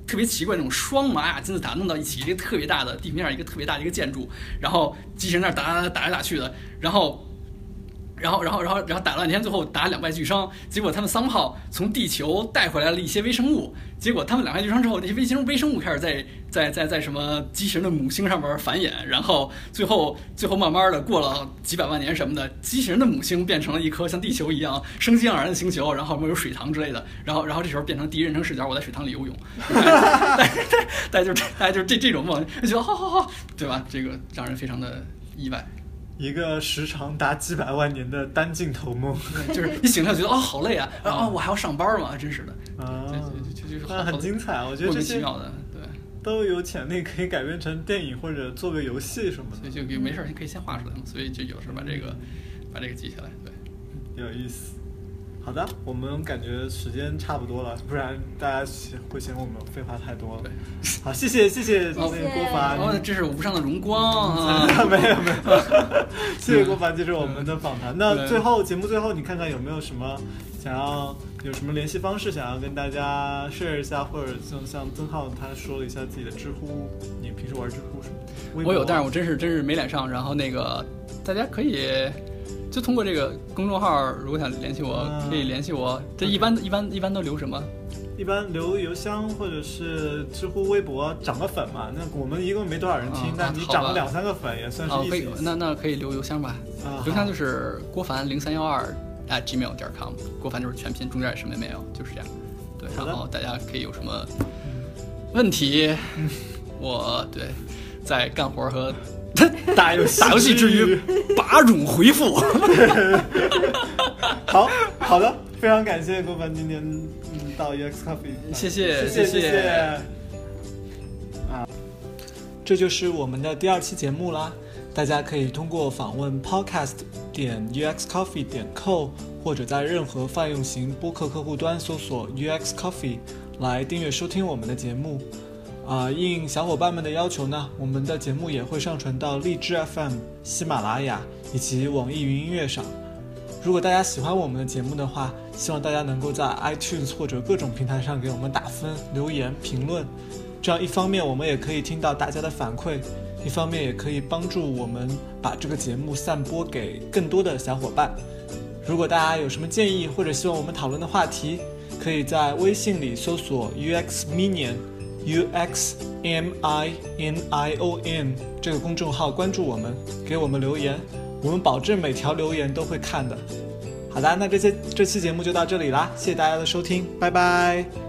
[SPEAKER 3] 特别奇怪那种双玛雅金字塔弄到一起，一个特别大的地面，一个特别大的一个建筑，然后机器人那儿打打打来打去的，然后。然后，然后，然后，然后打了半天，最后打两败俱伤。结果他们桑炮从地球带回来了一些微生物。结果他们两败俱伤之后，那些微生微生物开始在在在在什么机器人的母星上面繁衍。然后最后最后慢慢的过了几百万年什么的，机器人的母星变成了一颗像地球一样生机盎然的星球，然后里面有水塘之类的。然后然后这时候变成第一人称视角，我在水塘里游泳。(laughs) 大概大概就是大家就是这这种梦，就觉得好好好，对吧？这个让人非常的意外。
[SPEAKER 1] 一个时长达几百万年的单镜头梦，(laughs)
[SPEAKER 3] 就是一醒来觉得哦好累啊，(laughs) 然后哦我还要上班嘛，真是的，
[SPEAKER 1] 啊，
[SPEAKER 3] 就就就是
[SPEAKER 1] 那很精彩，我觉得这些
[SPEAKER 3] 对，
[SPEAKER 1] 都有潜力可以改编成电影或者做个游戏什么的，
[SPEAKER 3] 所以就没事儿可以先画出来嘛，所以就有时候把这个把这个记下来，对，
[SPEAKER 1] 有意思。好的，我们感觉时间差不多了，不然大家嫌会嫌我们废话太多了。好，谢谢谢谢那
[SPEAKER 3] 哦
[SPEAKER 1] 个郭凡，
[SPEAKER 3] 哦这是无上的荣光啊，(laughs)
[SPEAKER 1] 没有没有，谢谢郭凡接受我们的访谈。那最后节目最后，你看看有没有什么想要有什么联系方式想要跟大家 share 一下，或者像像曾浩他说了一下自己的知乎，你平时玩知乎什么的？
[SPEAKER 3] 我有，但是我真是真是没脸上，然后那个大家可以。就通过这个公众号，如果想联系我，
[SPEAKER 1] 嗯
[SPEAKER 3] 可以联系我。这一般一般一般都留什么？
[SPEAKER 1] 一般留邮箱或者是知乎、微博涨个粉嘛。那我们一共没多少人听
[SPEAKER 3] 啊，
[SPEAKER 1] 但你涨了两三个粉也算是
[SPEAKER 3] 哦，可以。那那可以留邮箱吧。
[SPEAKER 1] 啊
[SPEAKER 3] 邮箱就是郭凡零三幺二 at gmail 点 com，郭凡就是全拼，中间也什么也没有，就是这样。对，然后大家可以有什么问题，我对在干活和 (laughs)
[SPEAKER 1] 打游戏
[SPEAKER 3] 打游戏之余 (laughs) 把乳回复。(laughs)
[SPEAKER 1] 好好的，非常感谢郭凡今天嗯到 EX Coffee，
[SPEAKER 3] 谢谢
[SPEAKER 1] 谢
[SPEAKER 3] 谢
[SPEAKER 1] 谢啊，这就是我们的第二期节目啦。大家可以通过访问 podcast 点 uxcoffee 点 co，或者在任何泛用型播客客户端搜索 UX Coffee 来订阅收听我们的节目。啊、应小伙伴们的要求呢，我们的节目也会上传到荔枝 FM、喜马拉雅以及网易云音乐上。如果大家喜欢我们的节目的话，希望大家能够在 iTunes 或者各种平台上给我们打分、留言、评论。这样一方面我们也可以听到大家的反馈，一方面也可以帮助我们把这个节目散播给更多的小伙伴。如果大家有什么建议或者希望我们讨论的话题，可以在微信里搜索 UX Minion。U X M I N I O N 这个公众号关注我们，给我们留言，我们保证每条留言都会看的。好的，那这些这期节目就到这里啦，谢谢大家的收听，拜拜。